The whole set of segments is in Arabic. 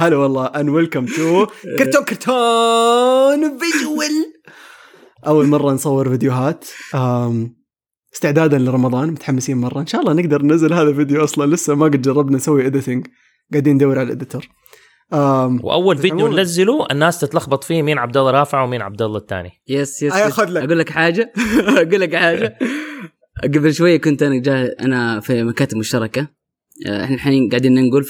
هلا والله and welcome to كرتون كرتون visual أول مرة نصور فيديوهات استعدادا لرمضان متحمسين مرة. إن شاء الله نقدر ننزل هذا الفيديو أصلا لسه ما قد جربنا نسوي editing قاعدين ندور على ال editor أم، وأول فيديو. ننزله الناس تتلخبط فيه مين عبد الله رافع ومين عبد الله الثاني. yes yes, yes. لك. أقول لك حاجة؟ أقول لك حاجة. قبل شوية كنت أنا جا أنا في مكاتب مشتركة. آه، إحنا الحين قاعدين ننقل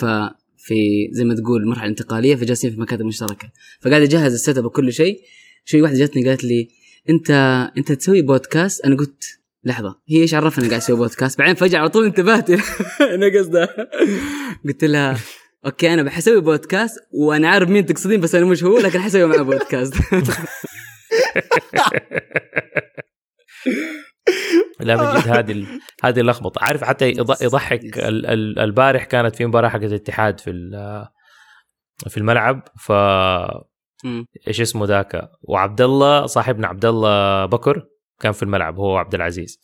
ففي زي ما تقول مرحلة انتقالية فجالسين في مكاتب مشتركة. فقاعد أجهز ال setup وكل شيء. شوي واحدة جاتني قالت لي انت أنت تسوي بودكاست أنا قلت لحظة هي إيش عرفني قاعد أسوي بودكاست بعدين فجأة على طول انتبهت. أنا قصدها. قلت لها okay أنا بحسوي بودكاست وأنا عارف مين تقصدين بس أنا مش هو لكن حسوي معه بودكاست لا بجد هذه ال- هذه اللخبطة. عارف حتى يض- يضحك ال- ال- البارح كانت في مباراة حقت الاتحاد في في الملعب ف. إيش اسمه ذاك؟ وعبد الله صاحبنا عبد الله بكر كان في الملعب هو عبد العزيز.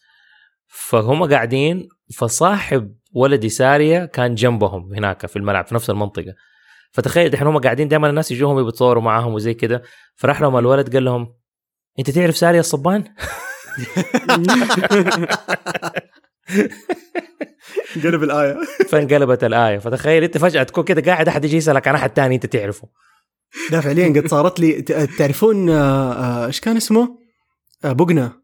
فهم قاعدين فصاحب ولدي سارية كان جنبهم هناك في الملعب في نفس المنطقة. فتخيل دحين هم قاعدين دائما الناس يجوهم يتصوروا معاهم وزي كده. فراح لهم الولد قال لهم أنت تعرف سارية الصبان؟ قلب الآية. فانقلبت الآية؟ فتخيل أنت فجأة تكون كده قاعد أحد يجي يسألك عن أحد ثاني أنت تعرفه. لا فعليا قد صارت لي تعرفون آه، آه، إيش كان اسمه؟ آه، بقنا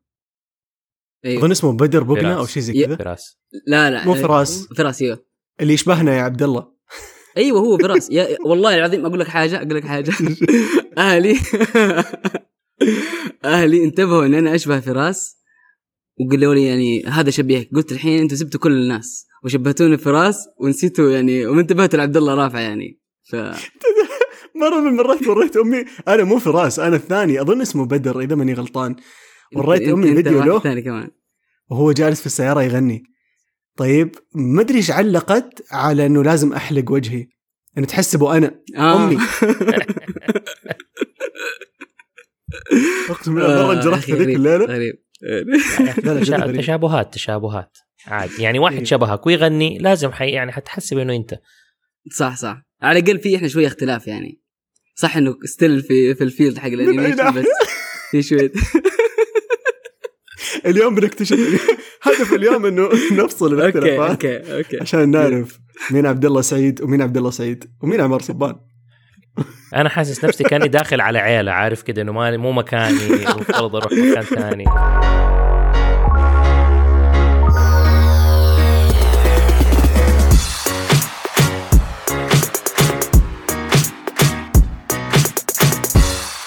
أيوه. أظن اسمه بدر بقنا. أو شيء زي كذا. فراس. لا لا مو فراس. فراس أيوه. اللي يشبهنا يا عبد الله. أيوه هو فراس. يا والله العظيم أقول لك حاجة أقول لك حاجة. أهلي. أهلي انتبهوا إن أنا أشبه فراس وقالوا لي يعني هذا شبيهك. قلت الحين أنتم سبتوا كل الناس وشبهتوني فراس ونسيتوا يعني وما انتبهتوا لعبد الله رافع يعني. ف مرة من المرات وريت أمي أنا مو فراس أنا الثاني أظن اسمه بدر إذا ماني غلطان. وريت أمي فيديو له ثاني كمان. وهو جالس في السيارة يغني. طيب ما أدري إيش علقت على إنه لازم أحلق وجهي. انه تحسبه أنا آه. أمي. أقسم بالله مرة آه، انجرحت أخي ذيك غريب، الليلة غريب غريب. تشابهات تشابهات. عادي. يعني واحد إيه. شبهك ويغني لازم حي يعني حتحسب إنه أنت. صح صح. على الأقل في إحنا شوية اختلاف يعني. صح إنه still في في ال field حق ال animation. بس في شوية. اليوم بنكتشف هدف اليوم إنه نفصل okay الاختلافات okay okay. عشان نعرف مين عبد الله سعيد ومين عبد الله سعيد ومين عمر صبان. أنا حاسس نفسي كأني داخل على عيلة عارف كده إنه مو مكاني المفترض أروح مكان ثاني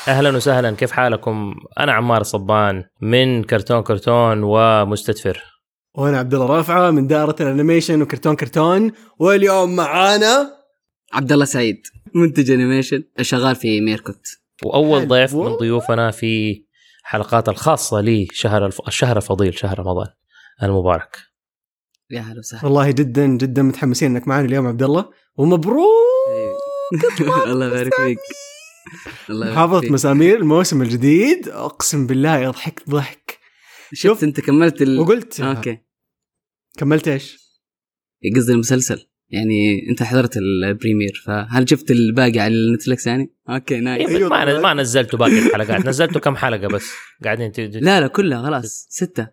أهلا وسهلا كيف حالكم؟ أنا عمار صبان من كرتون كرتون ومستدفر وأنا عبد الله رافع من دائرة ال animation وكرتون كرتون واليوم معانا عبد الله سعيد. منتج animation شغال في ميركوت. وأول. ضيف من ضيوفنا في حلقات الخاصة لشهر الف... الشهر الفضيل شهر رمضان المبارك. يا هلا وسهلا. والله جدا جدا متحمسين إنك معنا اليوم عبد الله ومبروك! أيوة. الله يبارك فيك. الله يبارك محافظة. مسامير الموسم الجديد. أقسم بالله ضحكت ضحك. شفت أنت كملت ال... وقلت. okay. كملت إيش؟ قصدي المسلسل. يعني انت حضرت ال premiere فهل شفت الباقي على النتفلكس يعني؟ okay nice. أيوة ما. ما نزلتوا باقي الحلقات. نزلتوا كم حلقة بس؟ قاعدين ت... لا لا كلها خلاص ستة.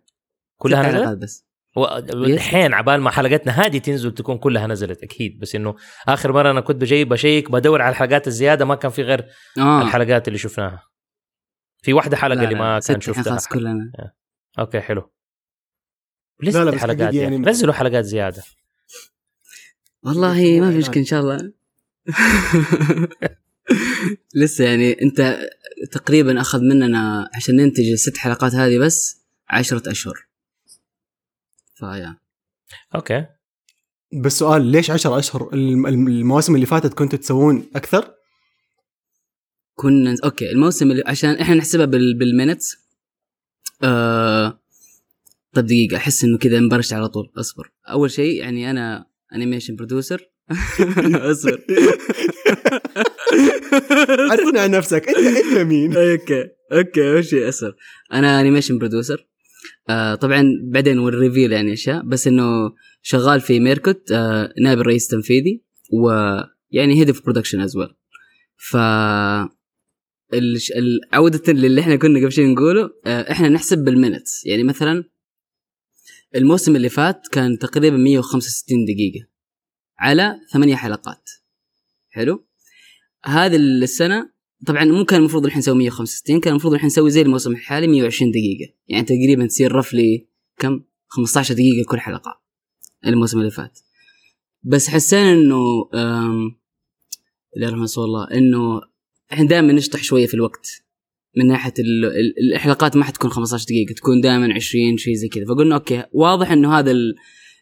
كلها ستة نزلت؟ حلقات بس. والحين عبال ما حلقتنا هذه تنزل تكون كلها نزلت أكيد. بس إنه آخر مرة أنا كنت بجي ب check بدور على الحلقات الزيادة ما كان في غير آه. الحلقات اللي شفناها. في واحدة حلقة لا اللي لا، ما ستة كان شفتها. خلاص كلنا. أوكي حلو. لا، لسه لا، بس حلقات يعني. يعني- نزلوا حلقات زيادة. والله ما في مشكلة إن شاء الله. لسه يعني أنت تقريبا أخذ مننا عشان ننتج الست حلقات هذه بس عشرة أشهر. فيا. أوكي. بس سؤال ليش 10 أشهر؟ الم- الم- المواسم اللي فاتت كنتوا تسوون أكثر؟ كنا okay الموسم اللي عشان إحنا نحسبها بال... بال minutes آه... طب دقيقة أحس إنه كذا إن rushed على طول أصبر. أول شيء يعني أنا animation producer اصبر. عرفنا عن نفسك. انت أنت مين؟ أوكي. أوكي شيء أصبر. أنا animation producer آه طبعا بعدين وال reveal يعني أشياء. بس إنه شغال في ميركوت آه نائب الرئيس التنفيذي و يعني head of production as well ف عودة للي إحنا كنا قبل شوي نقوله آه، إحنا نحسب بال minutes يعني مثلا الموسم اللي فات كان تقريبا 165 دقيقة على ثمانية حلقات. حلو؟ هذه السنة طبعا مو كان المفروض الحين نسوي 165 كان المفروض الحين نسوي زي الموسم الحالي 120 دقيقة. يعني تقريبا تصير roughly كم؟ 15 دقيقة كل حلقة الموسم اللي فات. بس حسينا إنه لا رحمة الله إنه إحنا دائما نشطح شوية في الوقت. من ناحية ال- ال- الحلقات ما حتكون 15 دقيقة تكون دائما 20 شيء زي كذا. فقلنا okay واضح إنه هذا ال-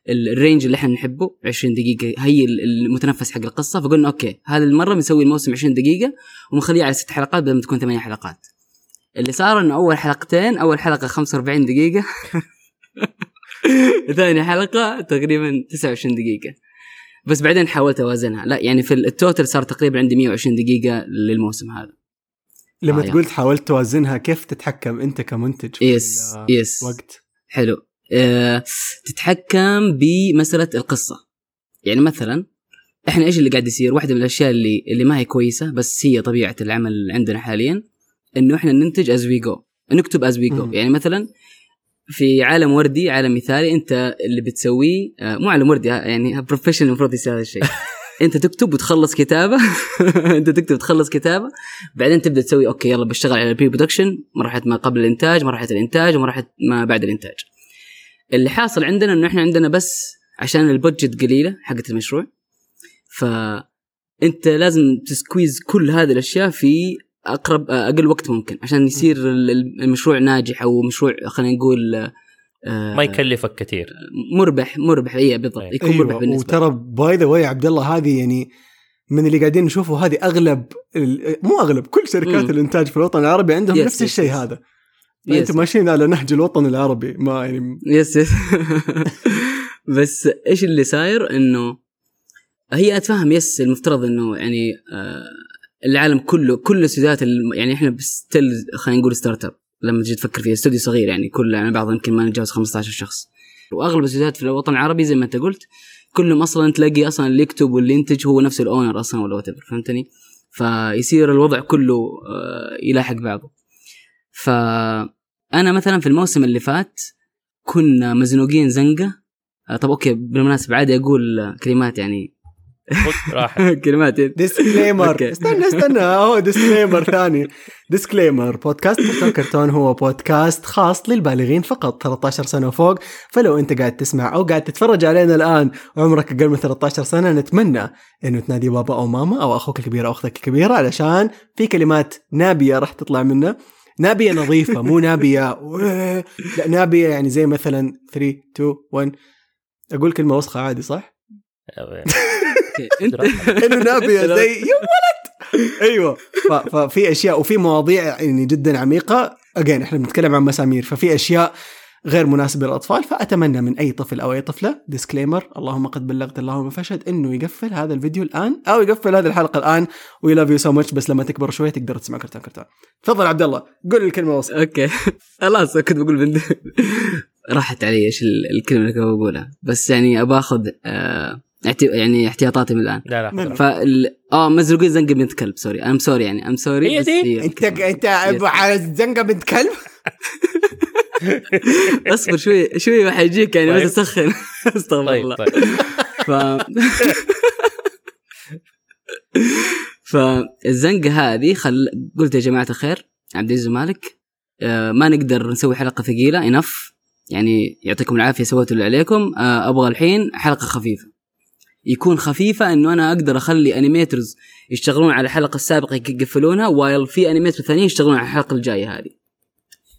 ال- ال range اللي إحنا نحبه 20 دقيقة هي ال- المتنفس حق القصة. فقلنا okay هذه المرة بنسوي الموسم 20 دقيقة ونخليه على ست حلقات بدل ما تكون ثمانية حلقات. اللي صار إنه أول حلقتين أول حلقة 45 دقيقة ثاني حلقة تقريبا 29 دقيقة. بس بعدين حاولت أوازنها. لا يعني في ال total صار تقريبا عندي 120 دقيقة للموسم هذا. لما آه، تقول تحاول توازنها كيف تتحكم أنت كمنتج في yes yes. وقت؟ حلو. أه تتحكم بمسألة القصة. يعني مثلا إحنا إيش اللي قاعد يصير؟ واحدة من الأشياء اللي اللي ما هي كويسة بس هي طبيعة العمل عندنا حاليا إنه إحنا ننتج از وي جو نكتب از وي جو. يعني مثلا في عالم وردي عالم مثالي أنت اللي بتسويه آه، مو عالم وردي يعني professional المفروض يصير هذا الشيء. انت تكتب وتخلص كتابة. انت تكتب وتخلص كتابة. بعدين تبدأ تسوي okay يلا بشتغل على ال pre-production مرحله ما قبل الإنتاج مرحله الإنتاج ومرحله ما بعد الإنتاج. اللي حاصل عندنا إنه إحنا عندنا بس عشان ال budget قليلة حقت المشروع. فأنت لازم ت squeeze كل هذه الأشياء في أقرب أقل وقت ممكن عشان يصير ال- المشروع ناجح أو مشروع خلينا نقول ما يكلفك كثير مربح مربح اي بالضبط أيوة. يكون مربح بالنسبة وترى by the way عبد الله هذه يعني من اللي قاعدين نشوفه هذه أغلب مو أغلب كل شركات مم. الإنتاج في الوطن العربي عندهم yes، نفس yes، الشيء yes. هذا يس. أنتم ماشيين على نهج الوطن العربي ما يعني yes yes بس إيش اللي صاير إنه هي أتفهم yes المفترض إنه يعني آه العالم كله كل الاستديوهات الم- يعني إحنا still خلينا نقول startup لما تجي تفكر فيها استوديو صغير يعني كل يعني بعض يمكن ما نتجاوز 15 شخص وأغلب الاستوديوهات في الوطن العربي زي ما أنت قلت كلهم أصلا تلاقي أصلا اللي يكتب واللي ينتج هو نفس ال owner أصلا ولا what فهمتني؟ فيصير الوضع كله آه، يلاحق بعضه. فانا مثلا في الموسم اللي فات كنا مزنوقين زنقة آه، طب okay بالمناسبة عادي أقول كلمات يعني كلمات. disclaimer. استنى استنى. اهو disclaimer ثاني. disclaimer بودكاست كرتون كرتون هو بودكاست خاص للبالغين فقط 13 سنة وفوق فلو أنت قاعد تسمع أو قاعد تتفرج علينا الآن وعمرك أقل من 13 سنة نتمنى إنه تنادي بابا أو ماما أو أخوك الكبير أو أختك الكبيرة علشان في كلمات نابية راح تطلع منه نابية نظيفة مو نابية لا نابية يعني زي مثلا 3 2 1 أقول كلمة وسخة عادي صح؟ okay، انت إنه نابية زي يا ولد! أيوه. ففي أشياء وفي مواضيع يعني جدا عميقة. again إحنا بنتكلم عن مسامير. ففي أشياء غير مناسبة للأطفال. فأتمنى من أي طفل أو أي طفلة disclaimer اللهم قد بلغت اللهم فاشهد إنه يقفل هذا الفيديو الآن أو يقفل هذه الحلقة الآن. we love you so much بس لما تكبر شوية تقدر تسمع كرتون كرتون. تفضل عبد الله. قول الكلمة وسط okay. خلاص كنت بقول. راحت علي إيش ال- الكلمة اللي كنت بقولها. بس يعني ابى اخذ آه يعني احتياطاتي من الآن. لا لا فال آه مزنوقين زنقة بنت كلب sorry. I'm sorry يعني I'm sorry هي دي؟ أنت أنت على زنقة بنت كلب؟ اصبر شوي شوي وحيجيك يعني طيب. بس اسخن أستغفر طيب الله. طيب. ف فالزنقه هذه خل قلت يا جماعة الخير عبد العزيز ومالك آه ما نقدر نسوي حلقة ثقيلة enough يعني يعطيكم العافية سويتوا اللي عليكم. آه أبغى الحين حلقة خفيفة. يكون خفيفة إنه أنا أقدر أخلي animators يشتغلون على الحلقة السابقة يقفلونها while في animator ثانيين يشتغلون على الحلقة الجاية هذه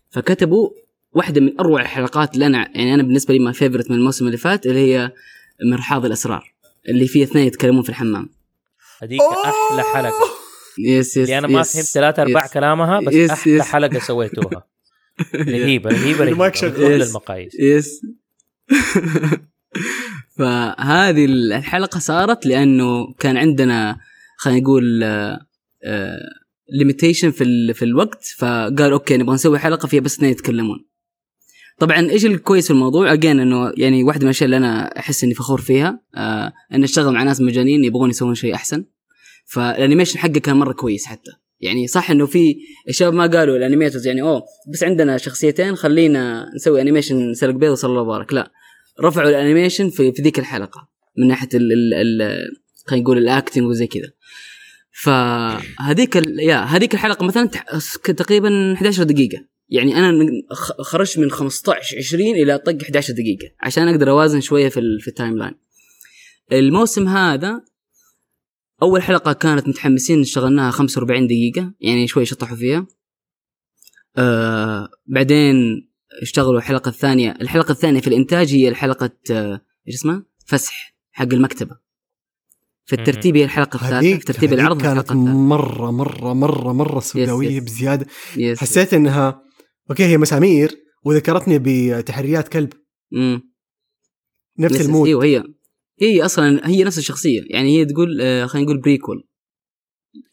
فكتبوا واحدة من أروع الحلقات اللي أنا يعني أنا بالنسبة لي my favorite من الموسم اللي فات اللي هي مرحاض الأسرار اللي فيه اثنين يتكلمون في الحمام هذيك أحلى حلقة yes yes أنا ما. فهمت ثلاثة أرباع yes. كلامها بس yes، أحلى yes. حلقة سويتوها رهيبة رهيبة المايك رهيبة. كل yes. المقاييس yes فهذه الحلقة صارت لأنه كان عندنا خلينا نقول limitation في ال- في الوقت فقال okay نبغى نسوي حلقة فيها بس اثنين يتكلمون. طبعا إيش الكويس في الموضوع؟ again إنه يعني واحدة من الأشياء اللي أنا أحس إني فخور فيها آه ان اشتغل مع ناس مجانين يبغون يسوون شيء أحسن. فال animation حقه كان مرة كويس حتى. يعني صح إنه في الشباب ما قالوا ال animators يعني أوه بس عندنا شخصيتين خلينا نسوي animation سلق بيض وصلى الله بارك. لا. رفعوا ال animation في, في ذيك الحلقة من ناحية ال ال خلينا نقول ال acting وزي كذا. فهذيك يا هذيك الحلقة مثلا تقريبا 11 دقيقة. يعني أنا خرجت من 15 20 إلى طق 11 دقيقة عشان أقدر أوازن شوية في في ال timeline. الموسم هذا أول حلقة كانت متحمسين اشتغلناها 45 دقيقة يعني شوي شطحوا فيها. آه بعدين اشتغلوا الحلقة الثانية الحلقة الثانية في الإنتاج هي الحلقة إيش اسمها؟ فسح حق المكتبة. في الترتيب هي الحلقة الثالثه في ترتيب العرض كانت الحلقة الثالثه مرة مرة مرة مرة سوداوية yes. بزيادة. yes. حسيت إنها okay هي مسامير وذكرتني بتحريات كلب. مم. نفس yes- ال mood. أيوه هي هي أصلا هي نفس الشخصية. يعني هي تقول آه خلينا نقول prequel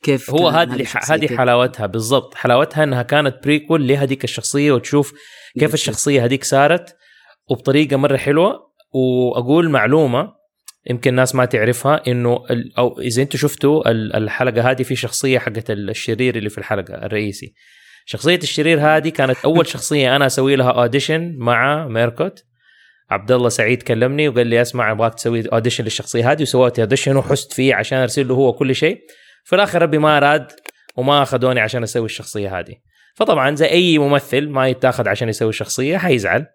كيف هو هذه هذه حلاوتها بالضبط. حلاوتها إنها كانت prequel لهذيك الشخصية وتشوف كيف الشخصية هذيك صارت وبطريقة مرة حلوة. وأقول معلومة يمكن الناس ما تعرفها إنه أو إذا أنتم شفتوا ال- الحلقة هذه في شخصية حقت الشرير اللي في الحلقة الرئيسي. شخصية الشرير هذه كانت أول شخصية أنا أسوي لها audition مع ميركوت. عبد الله سعيد كلمني وقال لي أسمع أبغاك تسوي audition للشخصية هذه. وسويت audition وحست فيه عشان أرسل له هو كل شيء. في الآخر ربي ما اراد وما أخذوني عشان أسوي الشخصية هذه. فطبعا زي أي ممثل ما يتاخذ عشان يسوي شخصيه حيزعل.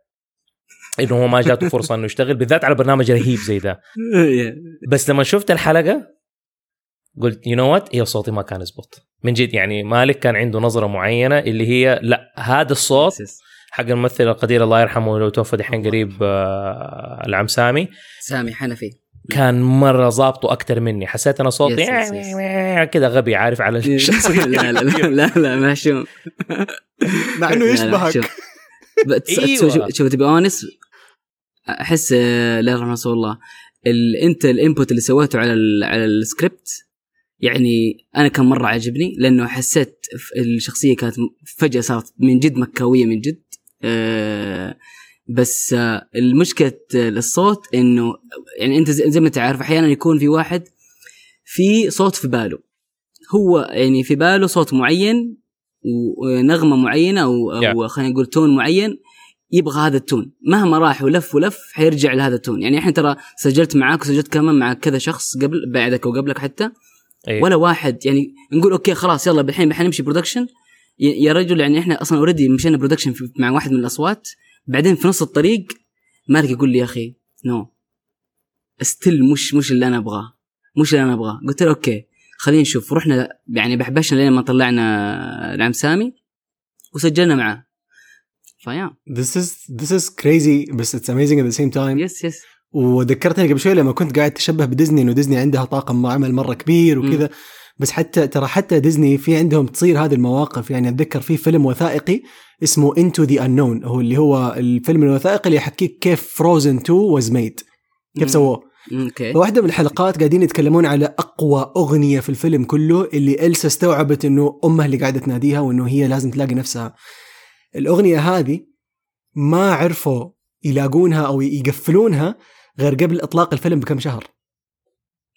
إنه هو ما جاته فرصة إنه يشتغل بالذات على برنامج رهيب زي ذا. Yeah. بس لما شفت الحلقة قلت you know what هي صوتي ما كان يزبط. من جد يعني مالك كان عنده نظرة معينة اللي هي لا هذا الصوت. حق الممثل القدير الله يرحمه لو توفى دحين قريب آه، العم سامي. سامي حنفي. كان مرة ظابطه أكثر مني. حسيت أنا صوتي yes. كذا غبي عارف على الشخصية. لا لا لا لا لا محشوم مع إنه يشبهك. شوف. to be honest أحس آه، لا رحمة الله ال- أنت ال input اللي سويته على ال على السكريبت يعني أنا كان مرة عاجبني لأنه حسيت الشخصية كانت فجأة صارت من جد مكاوية من جد. آه، بس آه، المشكلة الصوت إنه يعني أنت زي ما أنت عارف أحيانا يكون في واحد في صوت في باله. هو يعني في باله صوت معين ونغمه معينة أو أو خلينا نقول tone معين يبغى هذا ال tone. مهما راح ولف ولف حيرجع لهذا ال tone. يعني إحنا ترى سجلت معاك وسجلت كمان مع كذا شخص قبل بعدك وقبلك حتى. أيوة. ولا واحد يعني نقول okay خلاص يلا الحين حنمشي production يا رجل يعني إحنا أصلا already مشينا production مع واحد من الأصوات. بعدين في نص الطريق مالك يقول لي يا أخي no still مش مش اللي أنا أبغاه مش اللي أنا أبغاه. قلت له okay خلينا نشوف. رحنا يعني بحبشنا لين ما طلعنا العم سامي وسجلنا معاه. فيا. This is this is crazy بس it's amazing at the same time. yes yes وذكرتني قبل شوي لما كنت قاعد تشبه بديزني إنه ديزني عندها طاقم عمل مرة كبير وكذا. بس حتى ترى حتى ديزني في عندهم تصير هذه المواقف. يعني أتذكر في فيلم وثائقي اسمه Into the unknown هو اللي هو الفيلم الوثائقي اللي يحكيك كيف Frozen 2 was made كيف. سووه؟ Okay. فواحدة من الحلقات قاعدين يتكلمون على أقوى أغنية في الفيلم كله اللي إلسا استوعبت إنه امها اللي قاعدة تناديها وإنه هي لازم تلاقي نفسها. الأغنية هذه ما عرفوا يلاقونها أو يقفلونها غير قبل إطلاق الفيلم بكم شهر.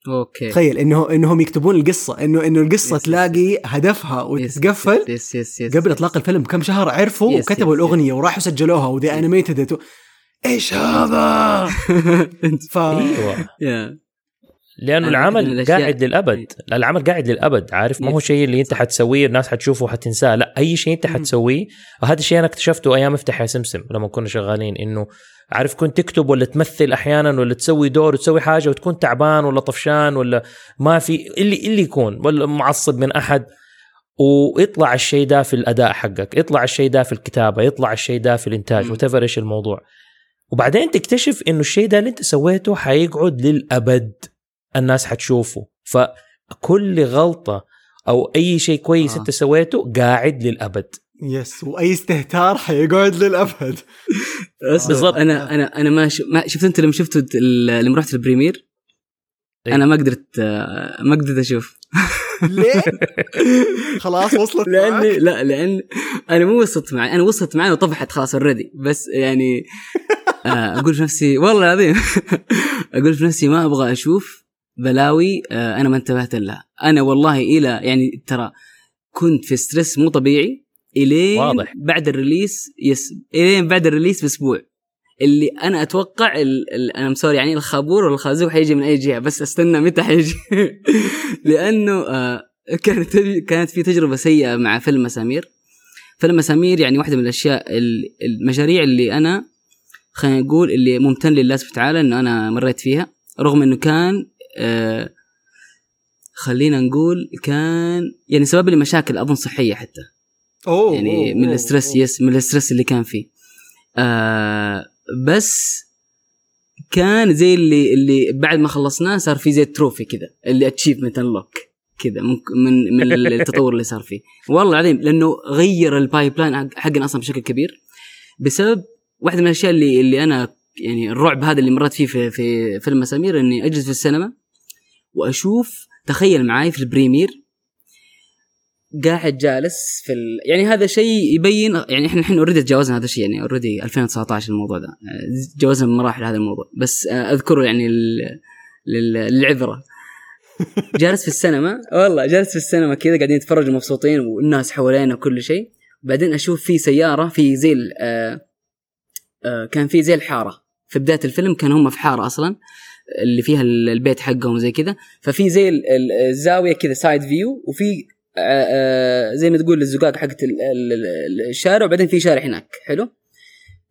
Okay. تخيل انه إنهم يكتبون القصة انه إنه القصة yes، yes، تلاقي هدفها وتتقفل yes yes yes قبل إطلاق الفيلم بكم شهر عرفوا يس، وكتبوا yes، الأغنية وراحوا سجلوها و they animated إيش هذا؟ ف إيوه. يا لأنه العمل قاعد للأبد. العمل قاعد للأبد. عارف؟ ما هو. شيء اللي أنت حتسويه الناس حتشوفه وحتنساه. لا أي شيء أنت. حتسويه وهذا الشيء أنا اكتشفته أيام افتح يا سمسم لما كنا شغالين إنه عارف كنت تكتب ولا تمثل أحيانا ولا تسوي دور وتسوي حاجة وتكون تعبان ولا طفشان ولا ما في اللي اللي يكون ولا معصب من أحد. ويطلع الشيء ده في الأداء حقك يطلع الشيء ده في الكتابة يطلع الشيء ده في الإنتاج. وتفر إيش الموضوع. وبعدين تكتشف إنه الشيء ده اللي أنت سويته حيقعد للأبد. الناس حتشوفه فكل غلطة أو أي شيء كويس آه. آه. أنت سويته قاعد للأبد yes وأي استهتار حيقعد للأبد بس بالضبط. أنا أنا أنا ما, ش... ما شفت أنت لما شفت ال- لما رحت ال premiere إيه. أنا ما قدرت آه، ما قدرت أشوف ليه؟ خلاص وصلت لاني معك؟ لا لأن أنا مو وصلت معي أنا وصلت معي وطفحت خلاص already بس يعني آه، أقول في نفسي والله العظيم أقول في نفسي ما أبغى أشوف بلاوي آه، أنا ما انتبهت لها. أنا والله إلى يعني ترى كنت في stress مو طبيعي إلين واضح. بعد ال release yes إلين بعد ال release بأسبوع. اللي أنا أتوقع ال... ال... أنا I'm sorry يعني الخابور ولا الخازوق حيجي من أي جهة بس أستنى متى حيجي. لأنه آه كانت كانت في تجربة سيئة مع فيلم مسامير فيلم مسامير يعني واحدة من الأشياء ال- المشاريع اللي أنا خلينا نقول اللي ممتن لله سبحانه وتعالى إنه أنا مريت فيها رغم إنه كان آه خلينا نقول كان يعني سبب لي مشاكل أظن صحية حتى. أوه يعني أوه، من أوه، ال stress أوه. yes من ال stress اللي كان فيه. آه بس كان زي اللي اللي بعد ما خلصناه صار في زي ال trophy كذا ال achievement unlock كذا ممكن من من التطور اللي صار فيه. والله العظيم لأنه غير ال pipeline حقنا أصلا بشكل كبير بسبب واحدة من الأشياء اللي اللي أنا يعني الرعب هذا اللي مريت فيه في في فيلم مسامير إني أجلس في السينما وأشوف تخيل معاي في ال premiere قاعد جالس في ال... يعني هذا شيء يبين يعني إحنا الحين already تجاوزنا هذا الشيء يعني already 2019 الموضوع ده تجاوزنا بمراحل هذا الموضوع. بس آه، أذكره يعني لل... لل... للعبره جالس في السينما والله جالس في السينما كذا قاعدين يتفرجوا مبسوطين والناس حوالينا وكل شيء. بعدين أشوف في سيارة في زي ال- آه آه كان في زي الحاره في بداية الفيلم كان هم في حارة أصلا. اللي فيها ال- البيت حقهم زي كذا. ففي زي ال- ال- الزاوية كذا side view وفي آه، آه، زي ما تقول الزقاق حقت ال- ال- ال- الشارع وبعدين في شارع هناك. حلو؟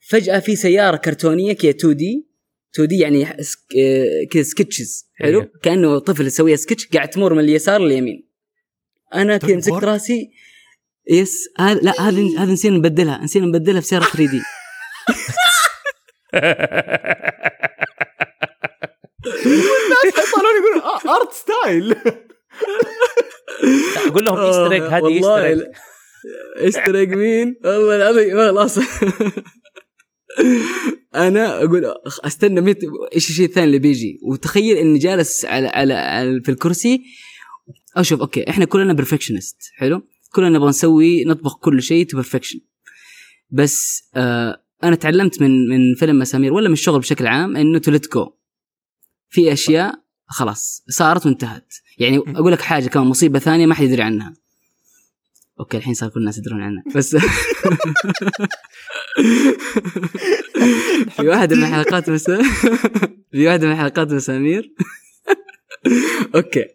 فجأة في سيارة كرتونية كذا 2D 2D يعني آه، كذا sketches حلو؟ أيوه. كأنه طفل يسويها سكتش قاعد تمر من اليسار لليمين. أنا كذا طيب، مسكت what? راسي yes هذا لا هذه هذه نسينا نبدلها. نسينا نبدلها في سياره 3D حيطلعون يقولون آه، art style أقول لهم Easter egg هذه Easter egg Easter egg مين؟ والله العظيم خلاص أنا أقول أستنى متى إيش الشيء الثاني اللي بيجي. وتخيل إني جالس على على, على في الكرسي أشوف okay إحنا كلنا perfectionist حلو؟ كلنا نبغى نسوي نطبخ كل شيء to perfection بس آه أنا تعلمت من من فيلم مسامير ولا من الشغل بشكل عام إنه to let go في أشياء خلاص صارت وانتهت. يعني أقول لك حاجة كمان مصيبة ثانية ما حد يدري عنها. okay الحين صار كل الناس يدرون عنها بس في واحدة من حلقات مسا في واحدة من حلقات مسامير. okay.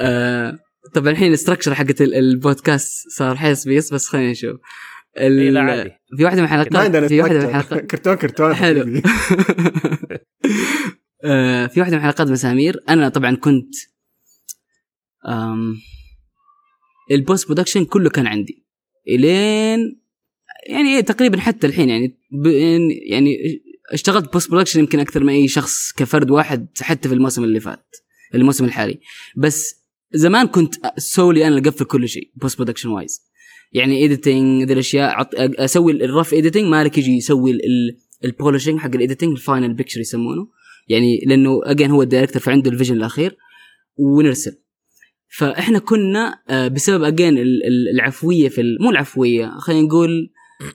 آه... طبعا الحين ال structure حقت ال- البودكاست صار حيص بيص بس خلينا نشوف. ال... إيه،. في واحدة من الحلقات في واحدة من. الحلقات كرتون كرتون حلو. آه، في واحدة من حلقات مسامير. أنا طبعا كنت ال post production كله كان عندي. إلين يعني إيه تقريبا حتى الحين يعني ب- يعني اشتغلت post production يمكن أكثر من أي شخص كفرد واحد حتى في الموسم اللي فات الموسم الحالي. بس زمان كنت solely أنا اللي أقفل كل شيء post production wise يعني editing ذي الأشياء أسوي ال rough editing مالك يجي يسوي ال polishing حق ال editing ال final picture يسمونه. يعني لأنه again هو ال director فعنده ال vision الأخير ونرسل فإحنا كنا آه، بسبب again العفوية في مو العفوية خلينا نقول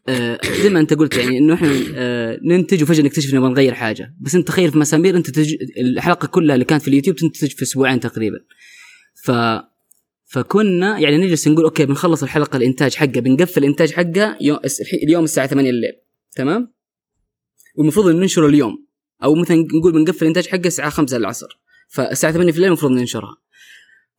آه، زي ما أنت قلت يعني إنه إحنا آه، ننتج وفجأة نكتشف نبغى نغير حاجة. بس أنت تخيل في مسامير أنت تج... الحلقة كلها اللي كانت في اليوتيوب تنتج في أسبوعين تقريبا. ف فكنا يعني نجلس نقول okay بنخلص الحلقة الإنتاج حقها بنقفل الإنتاج حقها يوم اليوم الساعة 8 الليل. تمام؟ والمفروض ان ننشره اليوم. أو مثلا نقول بنقفل الإنتاج حقه الساعة 5 العصر. فالساعة 8 في الليل المفروض ننشرها.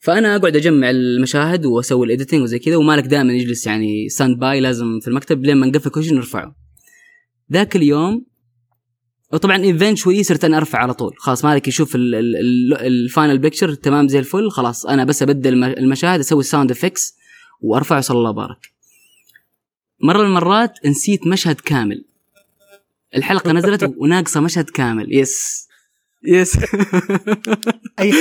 فأنا أقعد أجمع المشاهد وأسوي ال editing وزي كذا ومالك دائما يجلس يعني standby لازم في المكتب لين ما نقفل كل شيء نرفعه. ذاك اليوم وطبعا eventually صرت أنا أرفع على طول. خلاص مالك يشوف ال- ال- ال- ال final picture تمام زي الفل خلاص أنا بس أبدل الم- المشاهد أسوي ال sound effects وأرفعه صلى الله بارك. مرة من المرات نسيت مشهد كامل. الحلقة نزلت وناقصة مشهد كامل. yes yes أي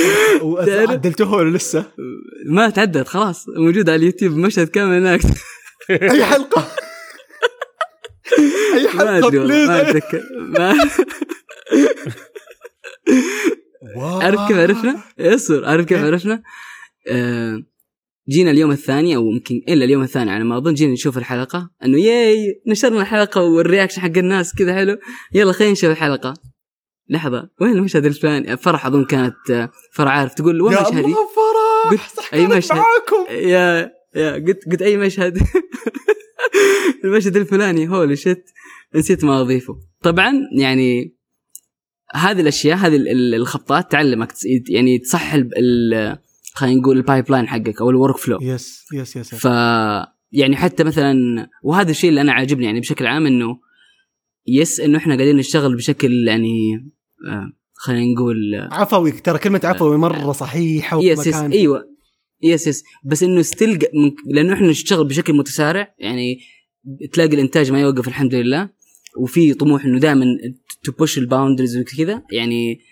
عدلتوها ولا لسه؟ ما تعدت خلاص. موجود على اليوتيوب مشهد كامل هناك. أي حلقة؟ أي حلقة؟ ما أتذكر. ما wow. عارف كيف عرفنا؟ اصبر عارف كيف عرفنا؟ آه جينا اليوم الثاني أو يمكن إلا اليوم الثاني على ما اظن جينا نشوف الحلقة. أنه yay نشرنا الحلقة وال reaction حق الناس كذا حلو. يلا خلينا نشوف الحلقة. لحظة وين المشهد الفلاني؟ فرح أظن كانت فرح عارف تقول وين يا مشهدي الله فرح! قلت كانت مشهد؟ معاكم! يا يا قلت قلت أي مشهد؟ المشهد الفلاني هولي شت نسيت ما أضيفه. طبعا يعني هذه الأشياء هذه ال- ال- الخبطات تعلمك يعني تصحح خلينا نقول البايب لاين حقك أو الورك فلو يس يس يس ف يعني حتى مثلا وهذا الشيء اللي أنا عاجبني يعني بشكل عام إنه yes إنه إحنا قاعدين نشتغل بشكل يعني آه، خلينا نقول آه، عفوي ترى كلمة عفوي مرة صحيحة yes yes ومكان أيوه. yes yes بس إنه still لأنه إحنا نشتغل بشكل متسارع يعني تلاقي الإنتاج ما يوقف الحمد لله وفي طموح إنه دائما to push ال boundaries وكذا يعني آه،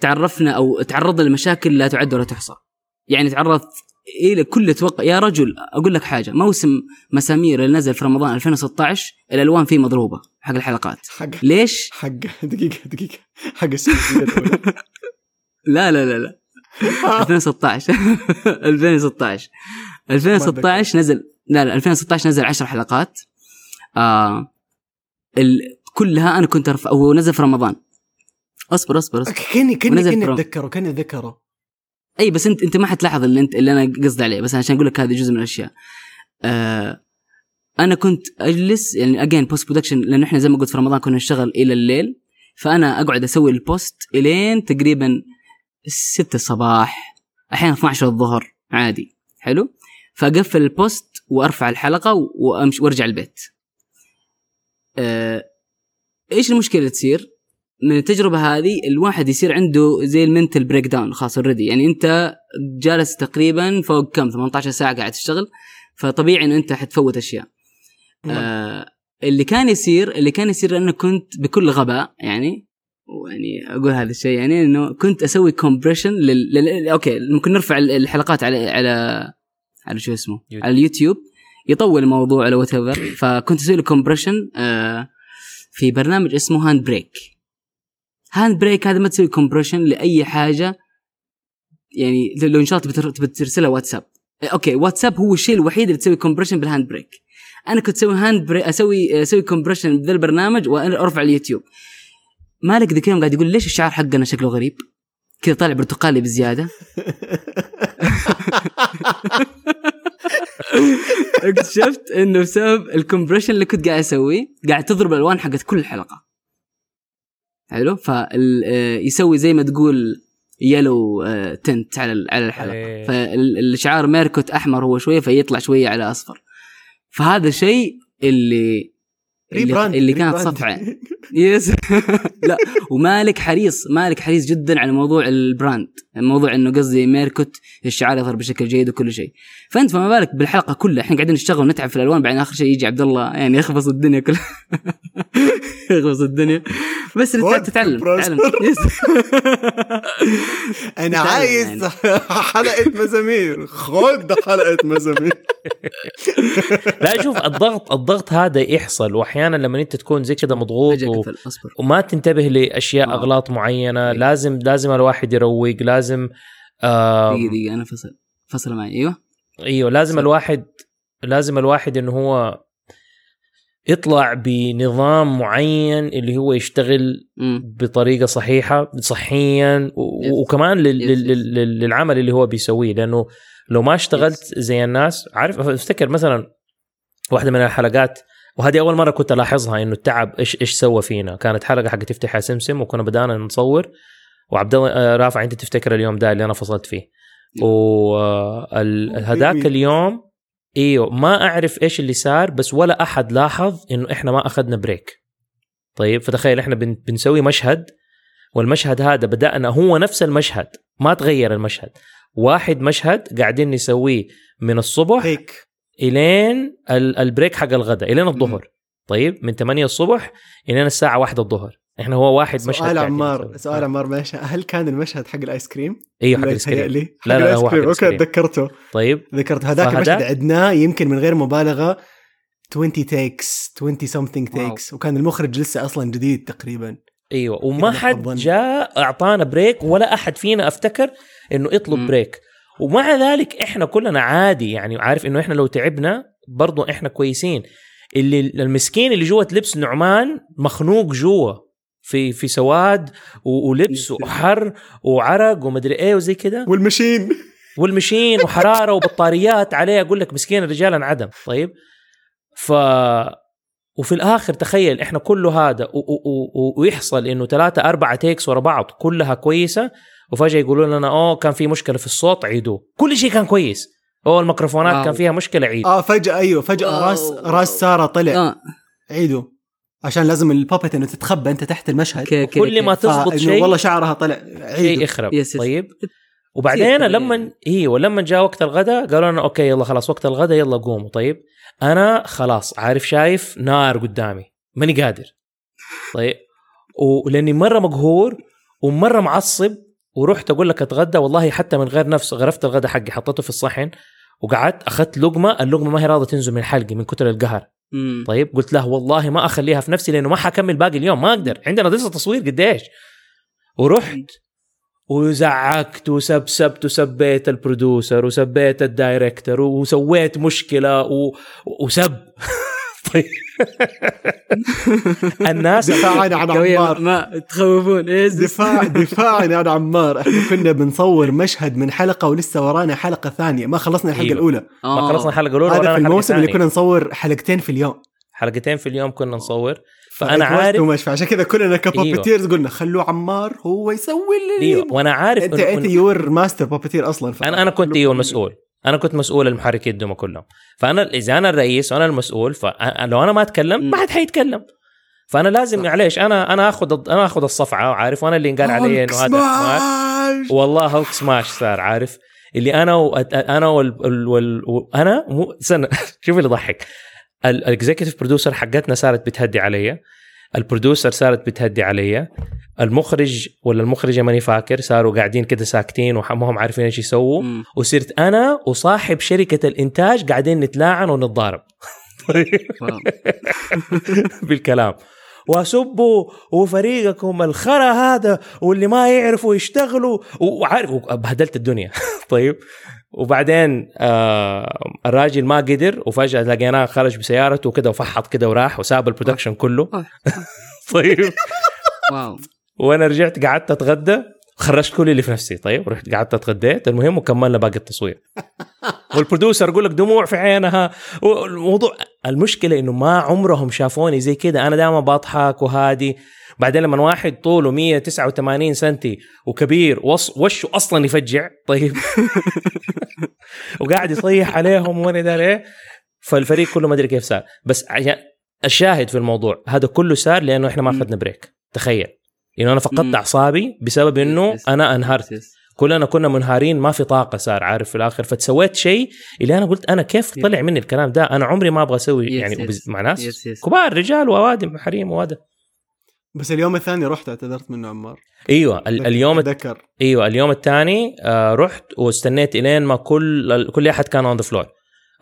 تعرفنا أو تعرضنا لمشاكل لا تعد ولا تحصى. يعني تعرضت إلى كل توقع. يا رجل أقول لك حاجة موسم مسامير اللي نزل في رمضان 2016 الألوان فيه مضروبة حق الحلقات. حق. ليش؟ حق. دقيقة دقيقة. حق لا لا لا لا. 2016 2016 2016 نزل لا لا 2016 نزل 10 حلقات. آه ال... كلها أنا كنت ارفع هو نزل في رمضان. أصبر أصبر أصبر. ونزل كني برو. أتذكره كني أتذكره. أي بس انت أنت ما حتلاحظ اللي انت اللي أنا قصدي عليه بس عشان أقول لك هذه جزء من الأشياء. آه أنا كنت أجلس يعني اجين post production لأنه إحنا زي ما قلت في رمضان كنا نشتغل إلى الليل. فأنا أقعد أسوي ال post إلين تقريبا 6 الصباح أحيانا 12 الظهر عادي. حلو؟ فأقفل ال post وأرفع الحلقة وامشي وأرجع البيت. آه إيش المشكلة اللي تصير؟ من التجربة هذه الواحد يصير عنده زي ال mental breakdown خلاص already يعني أنت جالس تقريبا فوق كم؟ 18 ساعة قاعد تشتغل. فطبيعي انه أنت حتفوت أشياء. آه اللي كان يصير اللي كان يصير إنه كنت بكل غباء يعني ويعني أقول هذا الشيء يعني إنه كنت أسوي compression لل... لل... أوكي ممكن نرفع ال- الحلقات على على على شو اسمه؟ يوتيوب. على اليوتيوب. يطول الموضوع على what فكنت أسوي له compression آه في برنامج اسمه HandBrake HandBrake هذا ما تسوي compression لأي حاجة. يعني لو ان شاء الله تبي ترسلها واتساب. إيه، أوكي واتساب هو الشيء الوحيد اللي تسوي compression بال HandBrake أنا كنت أسوي HandBrake أسوي أسوي compression بذا البرنامج وارفع اليوتيوب. مالك ذيك اليوم قاعد يقول ليش الشعار حقنا شكله غريب؟ كذا طالع برتقالي بزيادة. اكتشفت إنه بسبب ال compression اللي كنت قاعد أسويه قاعد تضرب الألوان حقت كل حلقه حلو؟ فيسوي زي ما تقول yellow tint على ال- على الحلقة. إيه. فالشعار ميركوت أحمر هو شوية فيطلع شوية على أصفر. فهذا الشيء اللي اللي, اللي كانت. صفعة yes لا ومالك حريص مالك حريص جدا على موضوع ال brand الموضوع إنه قصدي ميركوت الشعار يظهر بشكل جيد وكل شيء فأنت فما بالك بالحلقة كلها إحنا قاعدين نشتغل ونتعب في الألوان بعدين آخر شيء يجي عبد الله يعني يخبص الدنيا كلها يخبص الدنيا بس تتعلم. تتعلم يس. أنا عايز يعني. حلقة مزامير خد حلقة مزامير لا شوف الضغط الضغط هذا يحصل واحيانا لما أنت تكون زي كذا مضغوط و... وما تنتبه لأشياء آه. أغلاط معينة إيه. لازم لازم الواحد يروق لازم آه دقيقة دقيقة أنا فصل فصل معي أيوه أيوه لازم صح. الواحد لازم الواحد إنه هو يطلع بنظام معين اللي هو يشتغل مم. بطريقة صحيحة صحيا و- Yes. وكمان لل- Yes, لل- لل- للعمل اللي هو بيسويه لأنه لو ما اشتغلت زي الناس عارف أفتكر مثلا واحدة من الحلقات وهذه أول مرة كنت ألاحظها إنه التعب إيش إيش سوى فينا. كانت حلقة حق تفتح يا سمسم وكنا بدانا نصور وعبد الله آه، رافع أنت تفتكر اليوم ده اللي أنا فصلت فيه. وهذاك اليوم إيوه ما أعرف إيش اللي صار بس ولا أحد لاحظ إنه إحنا ما أخذنا break طيب فتخيل إحنا بن بنسوي مشهد والمشهد هذا بدأنا هو نفس المشهد ما تغير المشهد. واحد مشهد قاعدين نسويه من الصبح هيك. إلين ال- ال break حق الغداء إلين الظهر طيب من 8 الصبح إلين الساعة 1 الظهر إحنا هو واحد مشهد سؤال عمار. سؤال عمار معلش هل كان المشهد حق الآيس كريم؟ أيوه حق الآيس كريم يتهيألي؟ لا، لا، الآيس هو حق كريم. أوكي. تذكرته طيب ذكرت هذاك المشهد عدناه يمكن من غير مبالغة 20 takes 20 something wow. takes وكان المخرج لسه أصلا جديد تقريبا أيوه وما حد. جاء أعطانا break ولا أحد فينا أفتكر إنه يطلب مم. break ومع ذلك إحنا كلنا عادي يعني عارف إنه إحنا لو تعبنا برضو إحنا كويسين. اللي المسكين اللي جوة لبس نعمان مخنوق جوا في في سواد ولبس وحر وعرق ومدري إيه وزي كده. والمشين. والمشين وحرارة وبطاريات عليه. أقول لك مسكين الرجال انعدم طيب؟ ف وفي الآخر تخيل إحنا كله هذا و... و... و... ويحصل إنه ثلاثة أربعة تيكس ورا بعض كلها كويسة. وفجأة يقولوا لنا اوه كان في مشكلة في الصوت عيدوه. كل شيء كان كويس. اوه الميكروفونات. كان فيها مشكلة عيد. آه فجأة أيوه فجأة. راس راس سارة طلع. آه. عيدوا عشان لازم ال puppet إنه تتخبى أنت تحت المشهد. كي كي كل ما كي. تزبط شيء والله شعرها طلع. شيء عيدوا يخرب. yes yes. طيب. وبعدين. لما أيوه لما جاء وقت الغداء قالوا لنا أوكي يلا خلاص وقت الغداء يلا قوموا. طيب. أنا خلاص عارف شايف نار قدامي. ماني قادر. طيب. ولاني مرة مقهور ومرة معصب ورحت أقول لك أتغدى والله حتى من غير نفس غرفت الغداء حقي حطيته في الصحن وقعدت أخذت لقمة اللقمة ما هي راضية تنزل من حلقي من كتر القهر. مم. طيب قلت له والله ما أخليها في نفسي لأنه ما حكمل باقي اليوم ما أقدر. عندنا لسه تصوير قديش. ورحت وزعقت وسبسبت وسبيت البرودوسر وسبيت الدايركتور وسويت مشكلة و... وسب. طيب. الناس دفاعا عن عمار. ما تخوفون إيش دفاع دفاعا عن عمار. إحنا كنا بنصور مشهد من حلقة ولسه ورانا حلقة ثانية. ما خلصنا الحلقة أيوة. الأولى. ما خلصنا الحلقة الأولى هذا في الموسم اللي. كنا نصور حلقتين في اليوم. حلقتين في اليوم كنا نصور. فأنا عارف- فعشان كذا كلنا ك puppeteers قلنا خلوا عمار هو يسوي اللي أيوه. وأنا عارف أنت أنت you're master puppeteer أصلا. أنا أنا كنت أيوه المسؤول أنا كنت مسؤول المحركين الدمى كلهم. فأنا إذا أنا الرئيس وأنا المسؤول فلو أنا ما أتكلم. ما حد حيتكلم. فأنا لازم. معليش أنا أنا آخذ أنا آخذ الصفعة وعارف وأنا اللي انقال علي إنه هذا والله Hulk smash صار عارف؟ اللي أنا و... أنا وال... وال... وال... أنا مو استنى شوف اللي ضحك ال executive producer حقتنا صارت بتهدي علي. ال producer صارت بتهدي علي المخرج ولا المخرجة ماني فاكر صاروا قاعدين كده ساكتين وما هم عارفين إيش يسووا. وصرت أنا وصاحب شركة الإنتاج قاعدين نتلاعن ونتضارب. بالكلام. وسبوا وفريقكم الخرا هذا واللي ما يعرفوا يشتغلوا. وعارف بهدلت الدنيا. طيب. وبعدين آه الراجل ما قدر وفجأة لقيناه خرج بسيارته وكده وفحط كده وراح وساب ال production كله. طيب. wow. وأنا رجعت قعدت أتغدى خرجت كل اللي في نفسي. طيب رحت قعدت اتغديت. المهم وكملنا باقي التصوير. وال producer يقول لك دموع في عينها. والموضوع المشكلة إنه ما عمرهم شافوني زي كده. أنا دائما بضحك وهادي. بعدين لما واحد طوله 189 سنتي وكبير وشه أصلا يفجع؟ طيب. وقاعد يصيح عليهم وأنا داري إيه فالفريق كله ما أدري كيف صار. بس عشان الشاهد في الموضوع هذا كله صار لأنه إحنا ما. أخذنا break تخيل. انه أنا فقدت. أعصابي بسبب إنه. أنا انهارت yes. كلنا كنا منهارين ما في طاقة صار عارف في الآخر. فتسويت شيء اللي أنا قلت أنا كيف طلع مني الكلام ده؟ أنا عمري ما أبغى أسوي يعني مع ناس. كبار رجال وأوادم حريم وهذا. بس اليوم الثاني رحت اعتذرت منه عمار. أيوه ال- اليوم ذكر أيوه اليوم الثاني آه رحت واستنيت إلين ما كل كل أحد كان on the floor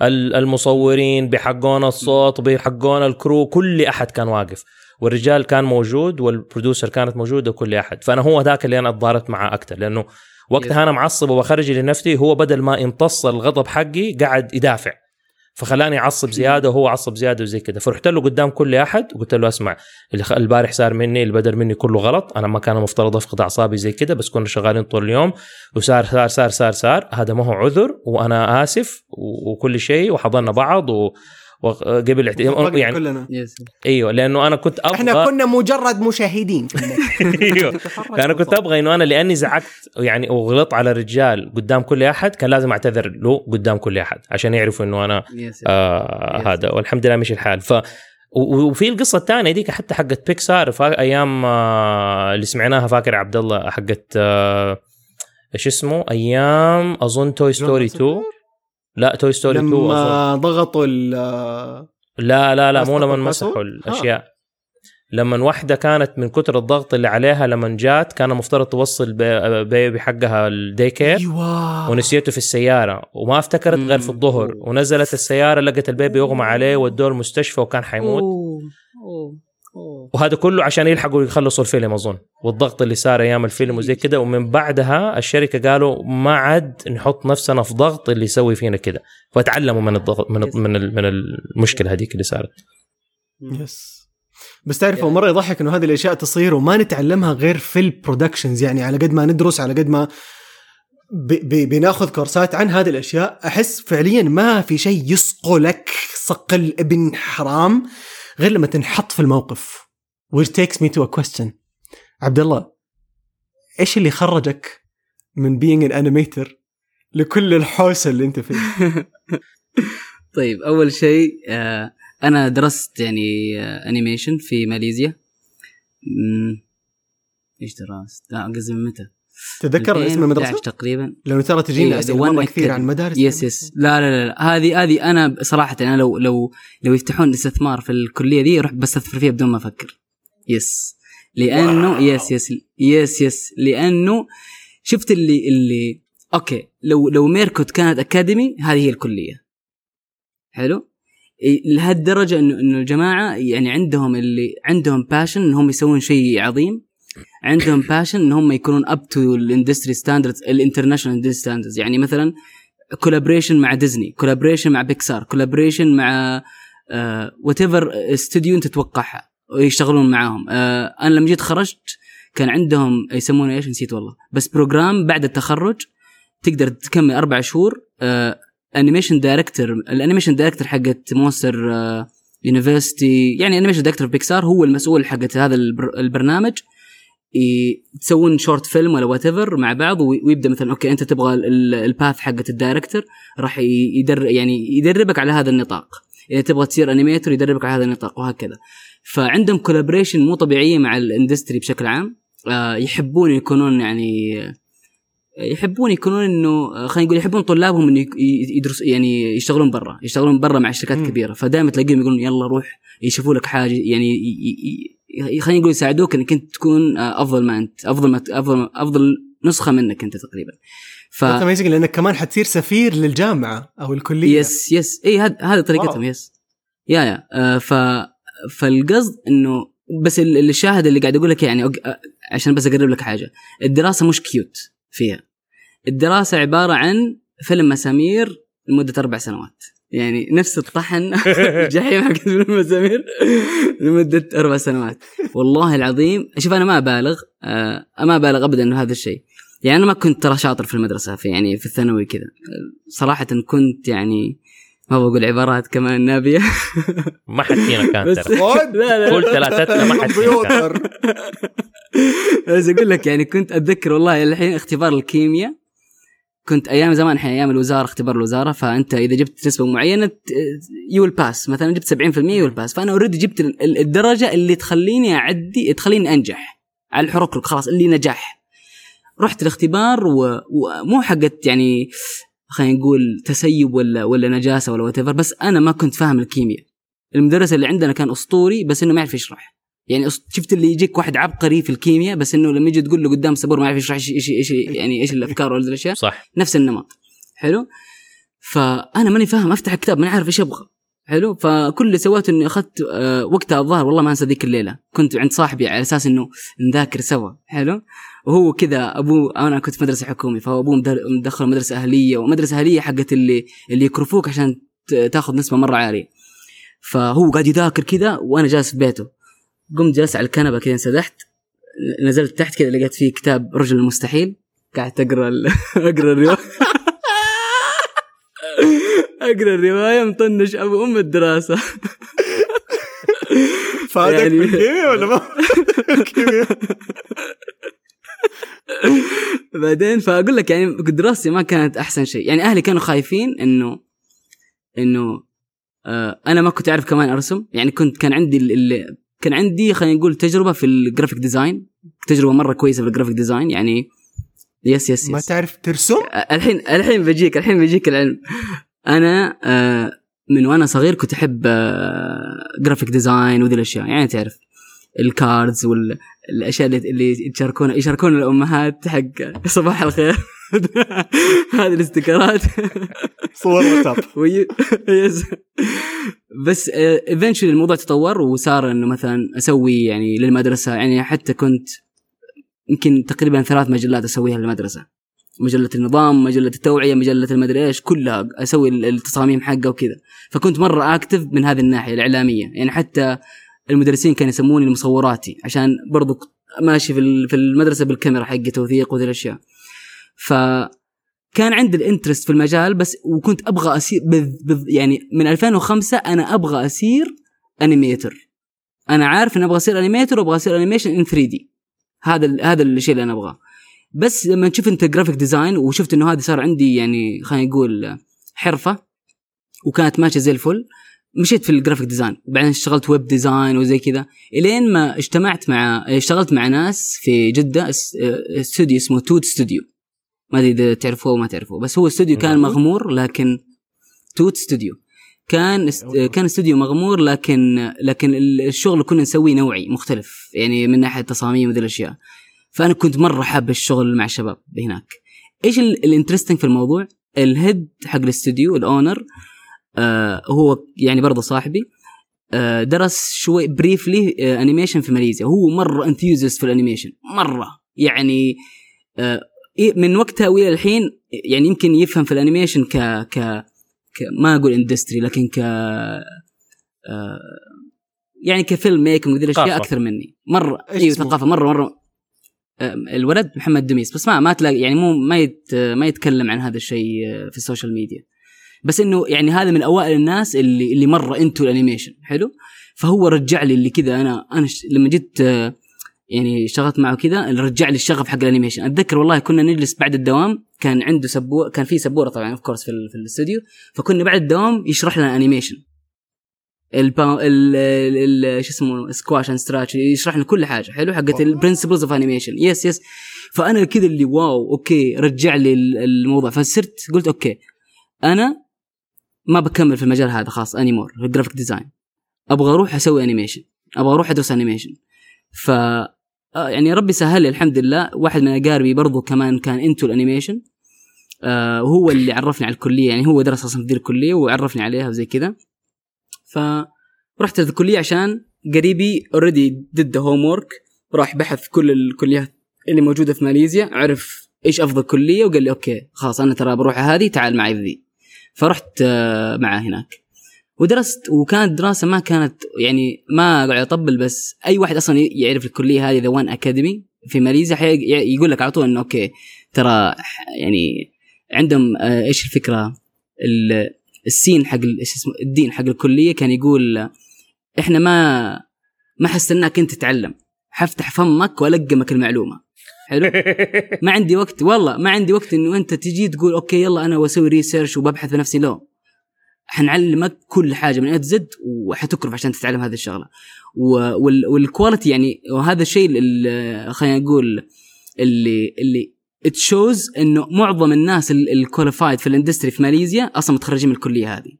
المصورين بحقون الصوت بحقون ال crew كل أحد كان واقف. والرجال كان موجود وال producer كانت موجودة وكل أحد. فأنا هو ذاك اللي أنا أتضاربت معاه أكثر لأنه وقتها أنا معصب وبخرج لنفسي هو بدل ما يمتص الغضب حقي قاعد يدافع. فخلاني أعصب زيادة وهو عصب زيادة وزي كذا فرحت له قدام كل أحد وقلت له أسمع اللي البارح صار مني اللي بدل مني كله غلط. أنا ما كان مفترض أفقد أعصابي زي كذا بس كنا شغالين طول اليوم. وصار صار صار صار صار. هذا ما هو عذر وأنا آسف وكل شيء وحضرنا بعض و وقبل اعت- يعني كلنا. إيوه لأنه أنا كنت أبغى إحنا كنا مجرد مشاهدين. إيوه. أنا كنت أبغى إنه أنا لأني زعقت يعني وغلطت على الرجال قدام كل أحد كان لازم أعتذر له قدام كل أحد عشان يعرفوا إنه أنا آه. هذا. والحمد لله مشي الحال. ف وفي القصة الثانية ديك حتى حقت بيكسار ف أيام آه اللي سمعناها فاكر عبد الله حقت آه إيش اسمه؟ أيام أظن Toy Story 2 لا Toy Story 2 أظن. لما ضغطوا ال لا لا لا مو لما؟ مسحوا الأشياء لما واحدة كانت من كتر الضغط اللي عليها لما جات كان المفترض توصل بي- baby حقها ال daycare أيوه ونسيته في السيارة وما افتكرت غير في الظهر. ونزلت السيارة لقت ال baby يغمى عليه ودوه المستشفى وكان حيموت أوه. أوه. وهذا كله عشان يلحقوا يخلصوا الفيلم أظن. والضغط اللي صار أيام الفيلم وزي كده ومن بعدها الشركة قالوا ما عاد نحط نفسنا في ضغط اللي يسوي فينا كده. فتعلموا من الضغط من من ال- من المشكلة هذيك اللي صارت. yes. بس تعرف يعني- مرة يضحك إنه هذه الأشياء تصير وما نتعلمها غير في ال productions يعني على قد ما ندرس على قد ما بناخذ كورسات عن هذه الأشياء أحس فعليا ما في شيء يصقلك صقل ابن حرام. غير لما تنحط في الموقف. Which takes me to a question. عبد الله إيش اللي خرجك من being an animator لكل الحوسة اللي أنت فيه طيب أول شيء آه أنا درست يعني آه animation في ماليزيا. إيش درست؟ لا قصدي من متى؟ تذكر اسم المدرسة؟ 2011 تقريبا. لأنه ترى تجينا إيه، أسئلة كثير. عن مدارس yes yes لا لا لا. هذه هذه أنا صراحة أنا لو لو لو يفتحون استثمار في الكلية دي أروح بستثمر فيها بدون ما أفكر. yes لأنه واو. yes yes yes yes لأنه شفت اللي اللي okay. لو لو ميركوت كانت academy هذه هي الكلية. حلو؟ لهالدرجة إنه إنه الجماعة يعني عندهم اللي عندهم passion إنهم يسوون شيء عظيم. عندهم passion إن هم يكونون up to ال industry standards ال international industry standards يعني مثلا collaboration مع ديزني collaboration مع بيكسار كولابريشن مع whatever studio أنت تتوقعها ويشتغلون معاهم. آه أنا لما جيت خرجت كان عندهم يسمونه إيش؟ نسيت والله. بس program بعد التخرج تقدر تكمل أربع شهور. آه animation director ال animation director حقت Monsters University يعني animation director بيكسار هو المسؤول حقت هذا البر- البرنامج. تسوون short film ولا what مع بعض وي- ويبدأ مثلا okay أنت تبغى ال- ال path حقت ال director راح يدر يعني يدربك على هذا النطاق. إذا تبغى تصير animator يدربك على هذا النطاق وهكذا. فعندهم collaboration مو طبيعية مع ال industry بشكل عام. آه، يحبون يكونون يعني يحبون يكونون إنه آه، خلينا نقول يحبون طلابهم إنه يدرس يعني يشتغلون برا يشتغلون برا مع شركات. كبيرة. فدائما تلاقيهم يقولون يلا روح يشوفوا لك حاجة يعني خلينا نقول يساعدوك إنك أنت تكون آه، أفضل ما أنت أفضل ما أفضل أفضل نسخة منك أنت تقريبا. ف لأنك كمان حتصير سفير للجامعة أو الكلية. yes yes اي هذا هذه طريقتهم. yes yeah yeah. آه ف فالقصد إنه بس ال- الشاهد اللي قاعد أقول لك يعني آه، عشان بس أقرب لك حاجة. الدراسة مش cute فيها. الدراسة عبارة عن فيلم مسامير لمدة أربع سنوات. يعني نفس الطحن الجحيم حق فيلم مسامير لمدة أربع سنوات. والله العظيم شوف أنا ما أبالغ آه ما أبالغ ابدا إنه هذا الشيء. يعني أنا ما كنت ترى شاطر في المدرسة في يعني في الثانوي كذا. صراحة كنت يعني ما بقول عبارات كمان نابيه ما حد فينا كان ترى. خد لا لا. قول ثلاثتنا ما حد فينا بس أقول لك يعني كنت أتذكر والله الحين اختبار الكيمياء كنت أيام زمان الحين أيام الوزارة اختبار الوزارة فأنت إذا جبت نسبة معينة you pass مثلا جبت 70% you pass فأنا already جبت ال- ال- الدرجة اللي تخليني أعدي تخليني أنجح على الحركرك خلاص اللي نجاح. رحت الاختبار ومو حقت يعني خلينا نقول تسيب ولا ولا نجاسة ولا what بس أنا ما كنت فاهم الكيمياء. المدرس اللي عندنا كان أسطوري بس إنه ما يعرف يشرح يعني شفت اللي يجيك واحد عبقري في الكيمياء بس إنه لما يجي تقول له قدام سبور ما يعرف يشرح إيش إيش إيش يعني إيش الأفكار ولا الأشياء. صح. نفس النمط. حلو؟ فأنا ماني فاهم أفتح الكتاب ماني عارف إيش أبغى. حلو؟ فكل اللي سويته إني أخذت آه، وقتها الظاهر والله ما أنسى ذيك الليلة. كنت عند صاحبي على أساس إنه نذاكر سوا. حلو؟ وهو كذا أبوه أنا كنت في مدرسة حكومي فهو أبوه مدر- مدخل مدرسة أهلية ومدرسة أهلية حقت اللي اللي يكرفوك عشان تاخذ نسبة مرة عالية. فهو قاعد يذاكر كذا وأنا جالس في بيته. قمت جلست على الكنبة كذا انسدحت نزلت تحت كذا لقيت فيه كتاب رجل المستحيل. قاعد تقرا ال... أقرأ الرواية. أقرأ الرواية مطنش أبو أم الدراسة. فادك يعني- في الكيمياء ولا ما؟ بعدين فأقول لك يعني دراستي ما كانت أحسن شيء. يعني أهلي كانوا خايفين انه إنه آه أنا ما كنت أعرف كمان أرسم. يعني كنت كان عندي كان عندي خلينا نقول تجربة في ال graphic design تجربة مرة كويسة في ال graphic design يعني yes yes ما yes تعرف ترسم؟ الحين الحين بجيك الحين بيجيك العلم. أنا من وأنا صغير كنت أحب graphic design وذي الأشياء يعني تعرف. ال cards والاشياء اللي اللي يشاركون يشاركون الأمهات حق صباح الخير. هذه ال sticker ات صور واتساب. بس eventually الموضوع تطور وصار إنه مثلا أسوي يعني للمدرسة. يعني حتى كنت يمكن تقريبا ثلاث مجلات أسويها للمدرسة. مجلة النظام مجلة التوعية مجلة المدري إيش كلها أسوي ال- التصاميم حقها وكذا. فكنت مرة active من هذه الناحية الإعلامية. يعني حتى المدرسين كانوا يسموني المصوراتي عشان برضو ماشي في في المدرسة بالكاميرا حقي توثيق وذي الأشياء. فكان عندي ال interest في المجال بس وكنت أبغى أصير بذ بذ يعني من 2005 أنا أبغى أصير animator. أنا عارف إن أبغى اصير animator وأبغى اصير أنيميشن إن 3 دي. هذا ال- هذا الشيء اللي أنا أبغاه. بس لما شفت إنت graphic design وشفت إنه هذا صار عندي يعني خلينا نقول حرفة وكانت ماشية زي الفل مشيت في ال graphic design وبعدين اشتغلت web design وزي كذا. إلين ما اجتمعت مع اشتغلت مع ناس في جدة اس- استوديو اسمه توت استوديو ما أدري إذا تعرفوه أو ما تعرفوه بس هو استوديو كان مغمور؟ لكن توت استوديو كان است... كان استوديو مغمور لكن لكن الشغل اللي كنا نسويه نوعي مختلف. يعني من ناحية تصاميم وذي الأشياء. فأنا كنت مرة حاب الشغل مع الشباب هناك. إيش ال- ال interesting في الموضوع؟ ال head حق الاستوديو ال owner آه هو يعني برضه صاحبي آه درس شوي briefly آه animation في ماليزيا. هو مرة enthusiast في ال animation مرة. يعني آه إيه- من وقتها وإلى الحين يعني يمكن يفهم في ال animation ك ك, ك ما أقول industry لكن ك آه يعني ك filmmaking وذي الأشياء. أكثر مني. مرة. أيوه؟ ثقافة. مرة مرة. آه، الولد محمد دميس. بس ما ما تلاقي يعني مو ما يت ما يتكلم عن هذا الشيء آه، في ال social media بس إنه يعني هذا من أوائل الناس اللي اللي مرة into ال animation حلو؟ فهو رجع لي اللي كذا أنا أنا ش... لما جيت آه، يعني اشتغلت معه كذا رجع لي الشغف حق ال animation. أتذكر والله كنا نجلس بعد الدوام كان عنده سبوره كان في سبورة طبعا of course في, ال... في الاستوديو. فكنا بعد الدوام يشرح لنا animation البا... ال... ال... شو اسمه؟ squash and stretch يشرح لنا كل حاجة. حلو؟ حقت ال principles of animation yes yes فأنا كذا اللي wow okay رجع لي ال- الموضوع. فصرت قلت okay أنا ما بكمل في المجال هذا خلاص anymore في ال graphic design أبغى أروح أسوي animation أبغى أروح أدرس animation ف آه، يعني ربي سهل لي الحمد لله واحد من أقاربي برضو كمان كان into ال animation آه وهو اللي عرفني على الكلية يعني هو درس أصلا في ذي الكلية وعرفني عليها وزي كذا. فرحت الكلية عشان قريبي already did homework راح بحث كل الكليات اللي موجودة في ماليزيا عرف إيش أفضل كلية وقال لي okay خلاص أنا ترى بروح هذه تعال معي ذي. فرحت آه، معاه هناك. ودرست وكانت دراسة ما كانت يعني ما قاعد أطبل بس أي واحد أصلا يعرف الكلية هذه The One Academy في ماليزيا يقول لك على طول إنه okay ترى يعني عندهم آه، إيش الفكرة؟ ال- ال scene حق إيش اسمه ال dean حق الكلية كان يقول إحنا ما ما حستناك إنت تتعلم. حفتح فمك وألقمك المعلومة. حلو؟ ما عندي وقت والله ما عندي وقت إنه أنت تجي تقول okay يلا أنا بسوي research وببحث بنفسي لا. حنعلمك كل حاجة من زد وحتكرف عشان تتعلم هذه الشغلة. وال quality يعني وهذا الشيء خلينا نقول اللي اللي shows إنه معظم الناس ال qualified في ال industry في ماليزيا أصلا متخرجين من الكلية هذه.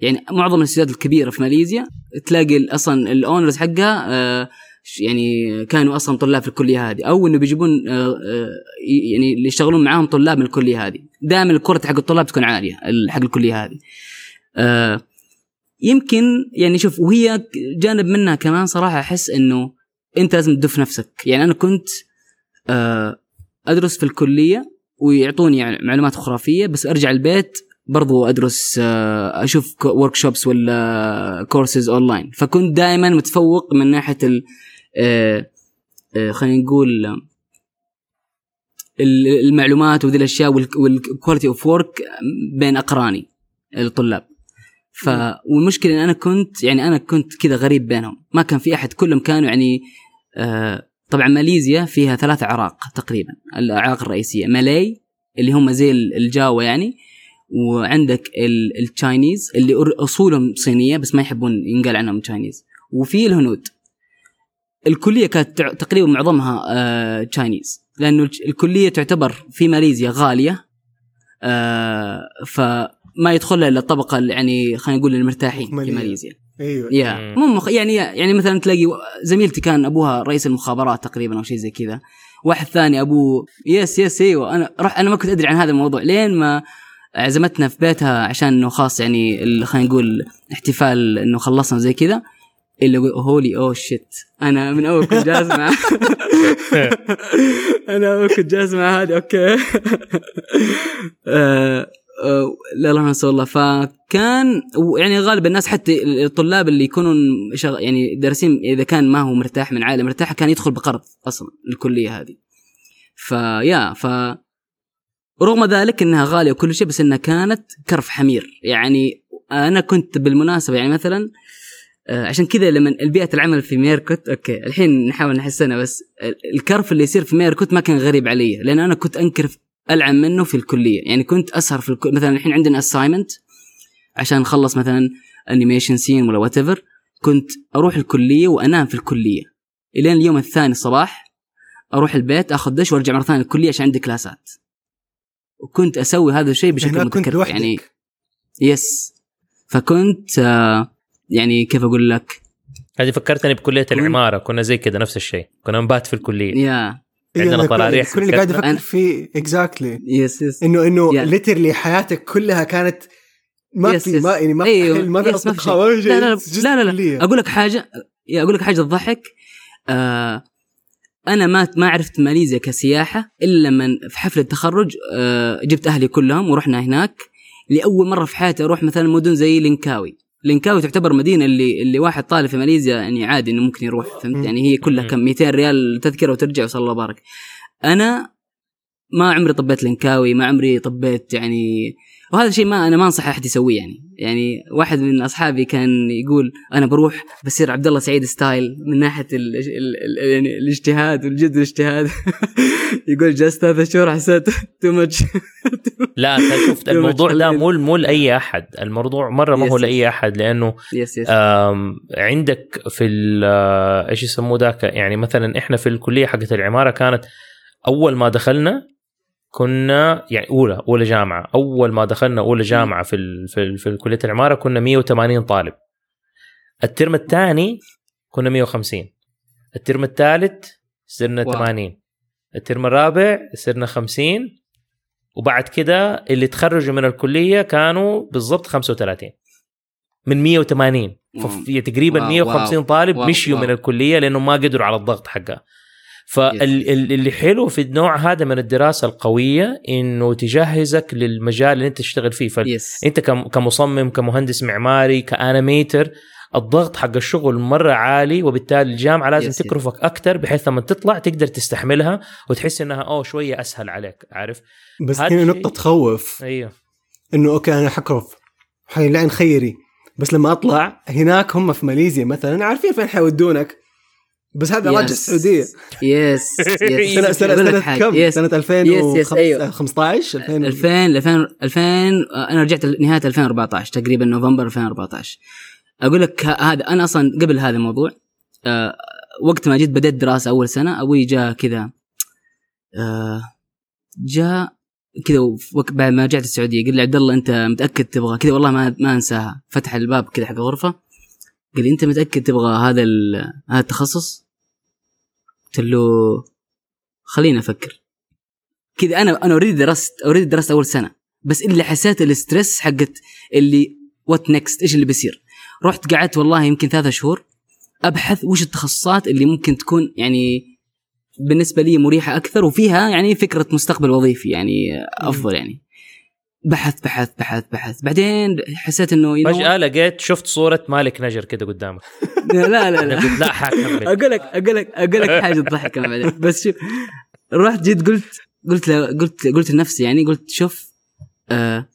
يعني معظم الاستديوهات الكبيرة في ماليزيا تلاقي أصلا ال owners حقها آه، يعني كانوا أصلا طلاب في الكلية هذه أو إنه بيجيبون آه، آه، يعني اللي يشتغلون معاهم طلاب من الكلية هذه. دائما الكرة حق الطلاب تكون عالية ال- حق الكلية هذه. آه، يمكن يعني شوف وهي جانب منها كمان صراحة أحس إنه أنت لازم تدف نفسك. يعني أنا كنت أدرس في الكلية ويعطوني يعني معلومات خرافية بس أرجع البيت برضو أدرس أشوف workshops ولا courses online فكنت دائما متفوق من ناحية خلينا نقول آه، ال- المعلومات وذي الأشياء وال quality of work بين أقراني الطلاب. ف والمشكلة إن أنا كنت يعني أنا كنت كذا غريب بينهم. ما كان في أحد كلهم كانوا يعني آه طبعا ماليزيا فيها ثلاث اعراق تقريبا الأعراق الرئيسية. Malay اللي هم زي ال- الجاوا يعني وعندك ال- ال Chinese اللي أصولهم صينية بس ما يحبون ينقال عنهم Chinese وفي الهنود. الكلية كانت تقريبا معظمها آه Chinese لأنه الج- الكلية تعتبر في ماليزيا غالية آه فما يدخلها إلا الطبقة اللي يعني خلينا نقول المرتاحين في. ماليزيا. أيوه. yeah مم. مو مخ... يعني يعني مثلا تلاقي زميلتي كان أبوها رئيس المخابرات تقريبا أو شيء زي كذا. واحد ثاني ابوه yes yes أيوه. أنا رح أنا ما كنت أدري عن هذا الموضوع. لين ما عزمتنا في بيتها عشان إنه خاص يعني خلينا نقول احتفال إنه خلصنا زي كذا اللي يقول holy oh shit أنا من أول كنت جالس مع أنا أول كنت جالس مع هذه okay. آه، آه، لا إله إلا الله فكان يعني غالب الناس حتى الطلاب اللي يكونون شغ... يعني دارسين إذا كان ما هو مرتاح من عائلة مرتاحه كان يدخل بقرض أصلا الكلية هذه. ف yeah ف رغم ذلك إنها غالية وكل شيء بس إنها كانت كرف حمير. يعني أنا كنت بالمناسبة يعني مثلا عشان كذا لما البيئة العمل في ميركوت okay الحين نحاول نحسنها بس الكرف اللي يصير في ميركوت ما كان غريب علي لأن أنا كنت أنكرف ألعن منه في الكلية. يعني كنت أسهر في الكل... مثلا الحين عندنا assignment عشان نخلص مثلا animation scene ولا what كنت أروح الكلية وأنام في الكلية. إلين اليوم الثاني الصباح أروح البيت آخذ دش وأرجع مرة ثانية الكلية عشان عندي كلاسات وكنت أسوي هذا الشيء بشكل متكرر يعني يس فكنت آه يعني كيف أقول لك؟ هذه فكرتني بكلية العمارة كنا زي كذا نفس الشيء. كنا نبات في الكلية. يا. عندنا طراريح كل اللي قاعد أفكر فيه اكزاكتلي يس يس انه إنه Yeah. ليترلي حياتك كلها كانت ما Yes, في yes. ما يعني ما أيوه. ما في Yes, ما في أصدقاء شيء. ما في لا شيء لا. لا, لا, لا. لا. أقول لك حاجة يا أقول لك حاجة تضحك. آه أنا ما ما عرفت ماليزيا كسياحة إلا لما في حفل التخرج. آه جبت أهلي كلهم ورحنا هناك. لأول مرة في حياتي أروح مثلا مدن زي لينكاوي. لينكاوي تعتبر مدينة اللي اللي واحد طالب في ماليزيا يعني عادي إنه ممكن يروح فهمت. يعني هي كلها. كم 200 ريال تذكرة وترجع وصلى الله بارك أنا ما عمري طبيت لينكاوي ما عمري طبيت يعني وهذا الشيء ما أنا ما أنصح أحد يسويه يعني. يعني واحد من أصحابي كان يقول أنا بروح بصير عبد الله سعيد style من ناحية ال ال ال يعني الاجتهاد والجد والاجتهاد يقول جلست ثلاث شهور حسيت too much لا شفت الموضوع ده. مو مو لأي أحد. الموضوع مرة ما هو. لأي أحد لأنه yes yes عندك في آه، إيش يسموه ذاك؟ يعني مثلا إحنا في الكلية حقت العمارة كانت أول ما دخلنا كنا يعني أولى أولى جامعة أول ما دخلنا أولى جامعة في ال في, ال في كليه العمارة كنا 180 طالب الترم الثاني كنا 150 الترم الثالث صرنا wow. 80 الترم الرابع صرنا 50 وبعد كده اللي تخرجوا من الكلية كانوا بالضبط 35 من 180 wow. ففي تقريبا wow، 150 wow. طالب wow، مشيوا wow. من الكلية لأنهم ما قدروا على الضغط حقها فاللي حلو في النوع هذا من الدراسة القوية إنه تجهزك للمجال اللي أنت تشتغل فيه. فانت كمصمم كمهندس معماري ك animator الضغط حق الشغل مرة عالي وبالتالي الجامعة لازم yes،. تكرفك أكثر بحيث لما تطلع تقدر تستحملها وتحس إنها أوه شوية أسهل عليك. عارف؟ بس هنا نقطة تخوف. أيوه. إنه okay أنا حكرف. حيلعن خيري. بس لما أطلع هناك هم في ماليزيا مثلا عارفين فين حيودونك؟ بس هذا راجع السعودية yes لك سنة حاجة. كم؟ yes. سنة yes، yes، أيوه. 2015 2000 2000 2000 2000 أنا رجعت نهاية 2014 تقريبا نوفمبر 2014 أقول لك هذا أنا أصلا قبل هذا الموضوع آه وقت ما جيت بديت دراسة أول سنة أبوي جاء كذا آه جاء كذا بعد ما رجعت السعودية قال لي عبد الله أنت متأكد تبغى كذا والله ما ما أنساها. فتح الباب كذا حق الغرفة. قال لي أنت متأكد تبغى هذا هذا التخصص؟ قلت له خليني أفكر. كذا أنا أنا already درست already درست أول سنة بس اللي حسيت ال stress حقت اللي what next إيش اللي بيصير؟ رحت قعدت والله يمكن ثلاثة شهور أبحث وش التخصصات اللي ممكن تكون يعني بالنسبة لي مريحة أكثر وفيها يعني فكرة مستقبل وظيفي يعني أفضل يعني. بحث بحث بحث بحث. بعدين حسيت إنه know فجأة لقيت شفت صورة مالك نجر كده قدامك؟ لا لا لا قلت لا حكمل أقول لك أقول لك أقول لك حاجة تضحك بعدين. بس شوف رحت جيت قلت قلت ل- قلت قلت لنفسي يعني قلت شوف آه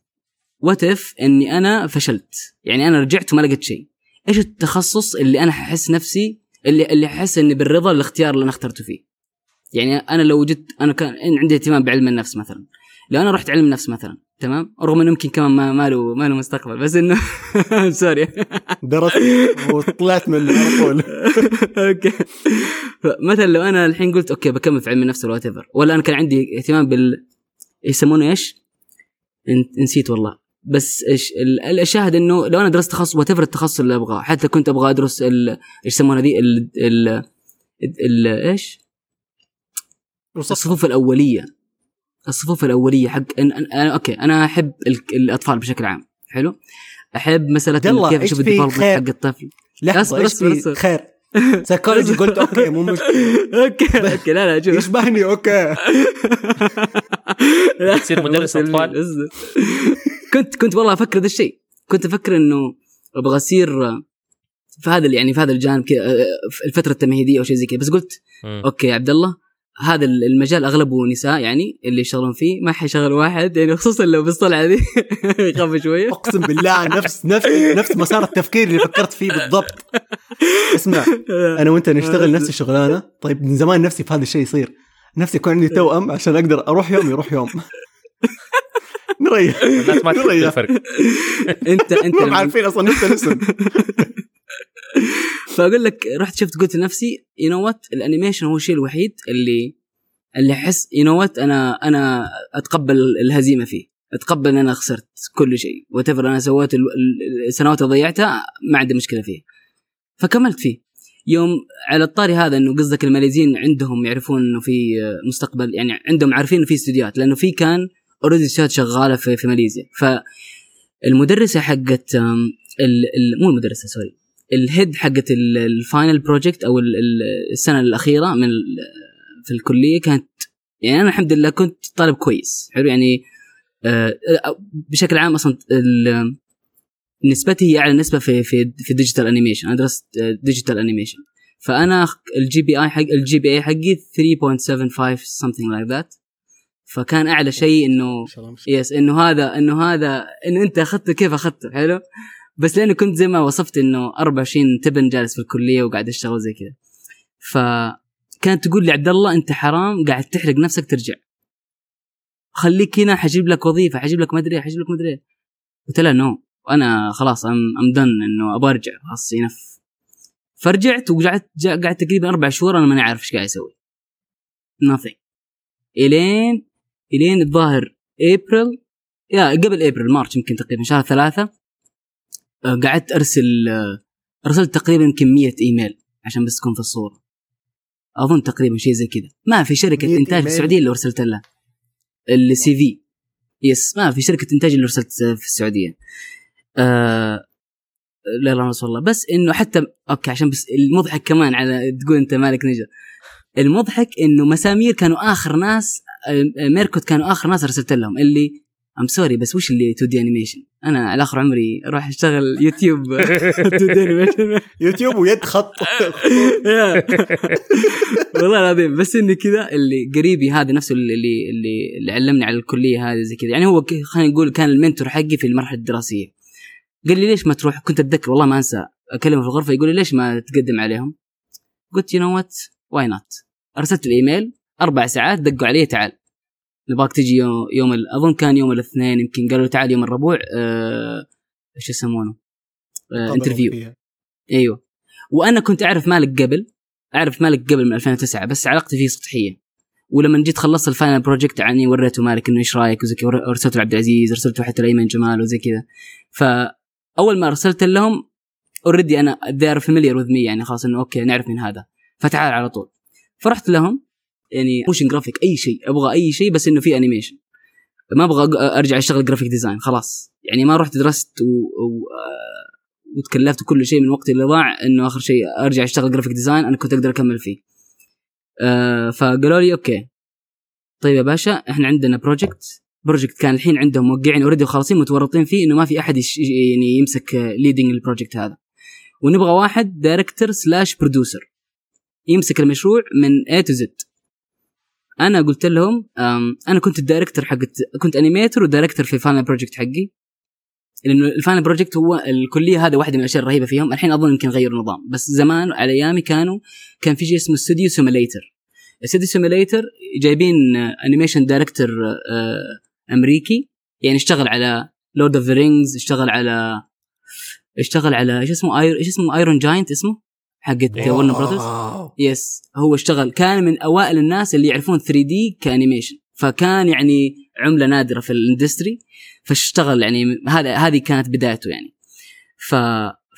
what if إني أنا فشلت؟ يعني أنا رجعت وما لقيت شيء. إيش التخصص اللي أنا احس نفسي اللي اللي احس إني بالرضا الاختيار اللي أنا اخترته فيه؟ يعني أنا لو جيت أنا كان عندي اهتمام بعلم النفس مثلا. لو أنا رحت علم نفس مثلا تمام؟ رغم إنه يمكن كمان ما, ما له ما له مستقبل بس إنه sorry درست وطلعت منه على طول. okay. فمثلا لو أنا الحين قلت okay بكمل في علم النفس ولا whatever ولا أنا كان عندي اهتمام بال يسمونه إيش؟ نسيت والله. بس إيش ال- الشاهد إنه لو أنا درست تخصص what التخصص اللي أبغاه حتى كنت أبغى أدرس ال- إيش يسمونها ذي؟ ال ال ال إيش؟ الصفوف الأولية. الصفوف الأولية حق أن أن أنا okay أنا أحب ال- الأطفال بشكل عام حلو أحب مسألة يلا، كيف أشوف ال development؟ حق الطفل لحظة أصبر، إيش أصبر، في أصبر. خير psychology قلت okay مو مشكلة okay okay لا لا شوف يشبهني okay تصير مدرس أطفال؟ اصبر. كنت كنت والله أفكر ذا الشيء كنت أفكر إنه أبغى أصير آه، في هذا يعني في هذا الجانب كذا آه، في الفترة التمهيدية أو شيء زي كذا بس قلت. okay يا عبد الله هذا المجال أغلبه نساء يعني اللي يشتغلون فيه ما حيشغل واحد يعني خصوصا لو بالطلعه دي. يخاف شوية أقسم بالله نفس نفس نفس مسار التفكير اللي فكرت فيه بالضبط. اسمع أنا وأنت نشتغل نفس الشغلانة. طيب من زمان نفسي في هذا الشيء يصير. نفسي يكون عندي توأم عشان أقدر أروح يوم يروح يوم. نريح. الناس ما نريح. الفرق انت أنت ما عارفين أصلا نفس الاسم. فاقول لك رحت شفت قلت لنفسي you know what ال animation هو الشيء الوحيد اللي اللي أحس you know what أنا أنا أتقبل الهزيمة فيه. أتقبل إن أنا خسرت كل شيء. what أنا سويت ال- ال- السنوات اللي ضيعتها ما عندي مشكلة فيه. فكملت فيه. يوم على الطاري هذا إنه قصدك الماليزيين عندهم يعرفون إنه في مستقبل يعني عندهم عارفين إنه في استديوهات لأنه في كان already استديوهات شغالة في, في ماليزيا. فالمدرسة حقت مو المدرسة sorry ال head حقت ال- ال final project أو ال- ال- السنة الأخيرة من في الكلية كانت يعني أنا الحمد لله كنت طالب كويس. حلو؟ يعني آه، آه، بشكل عام أصلا نسبتي هي أعلى نسبة في في في digital animation أنا درست digital animation فأنا ال GPA حق ال GPA حقي 3.75 something like that. فكان أعلى شيء إنه yes إنه هذا إنه هذا إنه أنت أخذته كيف أخذته حلو؟ بس لأنه كنت زي ما وصفت إنه 24 seven جالس في الكلية وقاعد أشتغل زي كذا. فكانت تقول لي عبد الله أنت حرام قاعد تحرق نفسك ترجع. خليك هنا حجيب لك وظيفة حجيب لك مدري إيه، حجيب لك مدري إيه. قلت لها no أنا خلاص I'm I'm done إنه أبغى أرجع خلاص enough فرجعت وقعدت قعدت تقريبا أربع شهور أنا ماني عارف إيش قاعد أسوي nothing. إلين إلين الظاهر ابريل يا قبل April March يمكن تقريبا شهر ثلاثة قعدت أرسل آه، ارسلت تقريبا كمية إيميل عشان بس تكون في الصورة. أظن تقريبا شيء زي كذا. ما في كمية إنتاج في إيميل؟ السعودية اللي أرسلت لها. ال CV yes ما في شركة إنتاج اللي أرسلت في السعودية. آه لا لا الله. بس إنه حتى okay عشان بس المضحك كمان على تقول أنت مالك نجر المضحك إنه مسامير كانوا آخر ناس آه، ميركوت كانوا آخر ناس أرسلت لهم اللي I'm sorry بس وش اللي 2D animation؟ أنا على اخر عمري أروح أشتغل يوتيوب 2 دي انيميشن يوتيوب ويد خط. والله العظيم بس إني كذا اللي قريبي هذا نفسه اللي اللي اللي علمني على الكلية هذه زي كذا. يعني هو خلينا نقول كان ال mentor حقي في المرحلة الدراسية. قال لي ليش ما تروح؟ كنت أتذكر والله ما أنسى. أكلمه في الغرفة يقول لي ليش ما تقدم عليهم؟ قلت you know what why not أرسلت الايميل أربع ساعات دقوا علي تعال. نبغاك تجي يوم, يوم أظن كان يوم الاثنين يمكن قالوا تعال يوم الربوع آه، إيش يسمونه؟ آه interview أيوه. وأنا كنت أعرف مالك قبل أعرف مالك قبل من 2009 بس علاقتي فيه سطحية. ولما جيت خلصت ال final project عني وريته مالك إنه إيش رأيك وزي كذا ارسلته لعبد العزيز ارسلته حتى لأيمن جمال وزي كذا. فاول ما ارسلت لهم already أنا they are familiar with me يعني خلاص إنه okay نعرف من هذا. فتعال على طول. فرحت لهم يعني motion graphic أي شيء أبغى أي شيء بس إنه في animation ما أبغى أرجع أشتغل graphic design خلاص يعني ما رحت درست و... و... آه، وتكلفت كل شيء من وقتي اللي ضاع إنه آخر شيء أرجع أشتغل graphic design أنا كنت أقدر أكمل فيه. آه فقالوا لي okay طيب يا باشا إحنا عندنا project project كان الحين عندهم موقعين already وخالصين متورطين فيه إنه ما في أحد يش يعني يمسك leading ال project هذا. ونبغى واحد director slash producer يمسك المشروع من A to Z. أنا قلت لهم أنا كنت ال director حق كنت animator و director في ال final project حقي. لأنه ال final project هو الكلية هذا واحدة من الأشياء الرهيبة فيهم. الحين أظن يمكن غيروا النظام. بس زمان على أيامي كانوا كان في شيء اسمه studio simulator studio simulator جايبين animation director أمريكي. يعني اشتغل على Lord of the Rings اشتغل على اشتغل على إيش اسمه اير إيش اسمه Iron Giant اسمه؟ حقت. Warner Brothers yes هو اشتغل. كان من أوائل الناس اللي يعرفون 3D ك animation. فكان يعني عملة نادرة في ال industry فاشتغل يعني هذا هذه كانت بدايته يعني. ف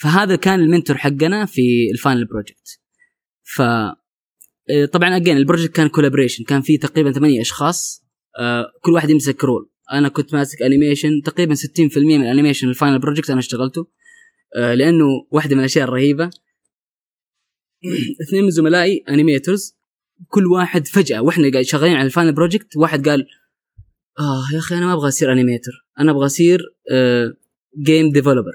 فهذا كان ال mentor حقنا في ال final project ف آه، طبعا again ال project كان collaboration كان فيه تقريبا ثمانية أشخاص. آه، كل واحد يمسك role أنا كنت ماسك animation تقريبا 60% من ال animation ال final project أنا اشتغلته. آه، لأنه واحدة من الأشياء الرهيبة. اثنين من زملائي animators كل واحد فجأة وإحنا قاعد شغالين على ال final project واحد قال آه يا أخي أنا ما أبغى أصير animator أنا أبغى أصير game developer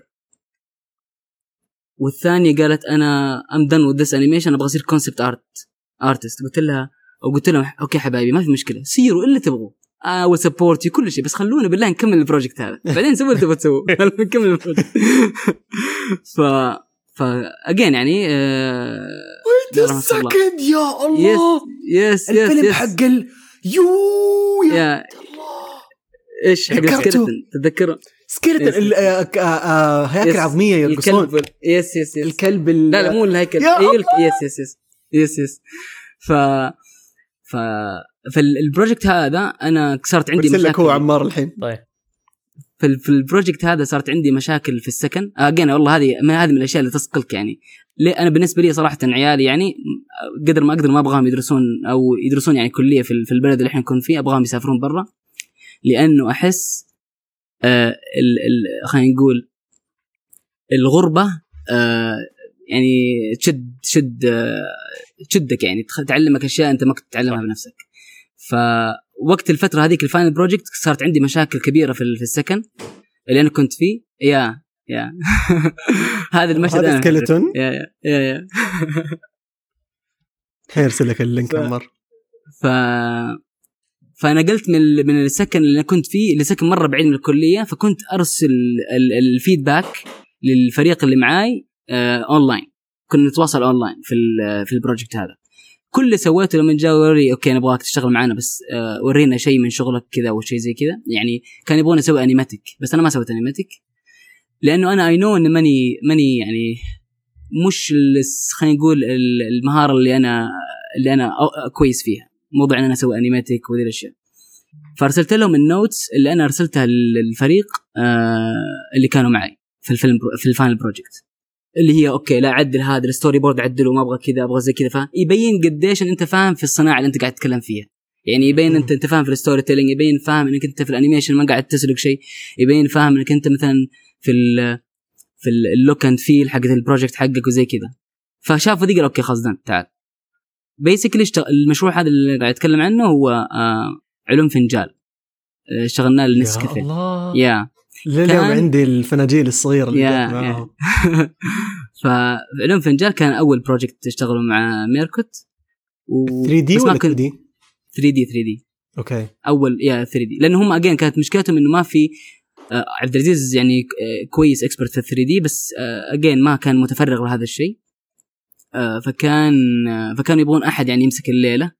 والثانية قالت أنا I'm done with this animation أبغى أصير concept art artist قلت لها أو قلت لهم okay حبايبي ما في مشكلة صيروا اللي تبغوا آه و support كل شيء بس خلونا بالله نكمل ال project هذا بعدين سووا اللي تبغوا تسووا نكمل ال project ف ف again يعني آه wait الله. second يا الله. yes yes الفيلم yes حق ال يو يا يا. الله إيش حق ك- آه، آه، هياكل yes. عظمية يرقصون الكلب. yes yes yes الكلب ال- لا لا مو الهيكل. إيه، yes yes yes yes yes ف ف فال project هذا أنا صارت عندي لك هو مشاكل. عمار الحين. طيب. في, في ال project هذا صارت عندي مشاكل في السكن. again والله هذه هذه من الأشياء اللي تصقلك يعني. ليه؟ أنا بالنسبة لي صراحة عيالي يعني قدر ما أقدر ما أبغاهم يدرسون أو يدرسون يعني كلية في ال- في البلد اللي إحنا نكون فيه أبغاهم يسافرون برا. لأنه أحس آه خلينا نقول الغربة آه يعني تشد تشد آه تشدك يعني. تعلمك أشياء أنت ما كنت تتعلمها بنفسك. فوقت الفترة هذيك ال final project صارت عندي مشاكل كبيرة في, ال- في السكن اللي أنا كنت فيه. yeah yeah. هذا المشهد هذا أنا skeleton؟ yeah yeah yeah, yeah. الحين ارسل لك ال link عمار. ف فنقلت من من السكن اللي أنا كنت فيه لسكن مرة بعيد من الكلية فكنت أرسل ال- الـ feedback للفريق اللي معاي آه اونلاين كنا نتواصل اونلاين في ال- في ال project هذا. كل اللي سويته لما جاء وري okay نبغاك تشتغل معنا بس آه ورينا شيء من شغلك كذا أو شيء زي كذا. يعني كان يبغون أسوي animatic بس أنا ما سويت animatic لأنه أنا I know إن ماني ماني يعني مش خلينا نقول ال- المهارة اللي أنا اللي أنا كويس فيها. موضوع إن أنا أسوي animatic وذي الأشياء. فأرسلت لهم ال notes اللي أنا أرسلتها للفريق آه اللي كانوا معي في الفيلم في ال final project اللي هي okay لا عدل هذا ال storyboard عدله ما أبغى كذا أبغى زي كذا فاهم؟ يبين قديش إن أنت فاهم في الصناعة اللي أنت قاعد تتكلم فيها. يعني يبين أنت أنت فاهم في ال storytelling يبين فاهم إنك أنت في ال animation ما قاعد تسرق شيء يبين فاهم إنك أنت مثلا في ال في ال look and feel حق ال project حقك وزي كذا. فشافوا ذي قال okay خلاص تعال. basically المشروع هذا اللي قاعد أتكلم عنه هو آه علوم فنجال آه، اشتغلناه يا لنسكافيه الله. يا لليوم كان- عندي الفناجيل الصغيرة اللي جت معاهم. فعلوم فنجال كان أول project تشتغلوا مع ميركوت. و 3D ولا 2 كنت- D؟ 3D 3D. Okay. أول yeah 3D. لأن هم again كانت مشكلتهم إنه ما في آه، عبد العزيز يعني آه، كويس expert في 3D بس Again ما كان متفرغ لهذا الشيء. آه، فكان آه، فكانوا يبغون أحد يعني يمسك الليلة.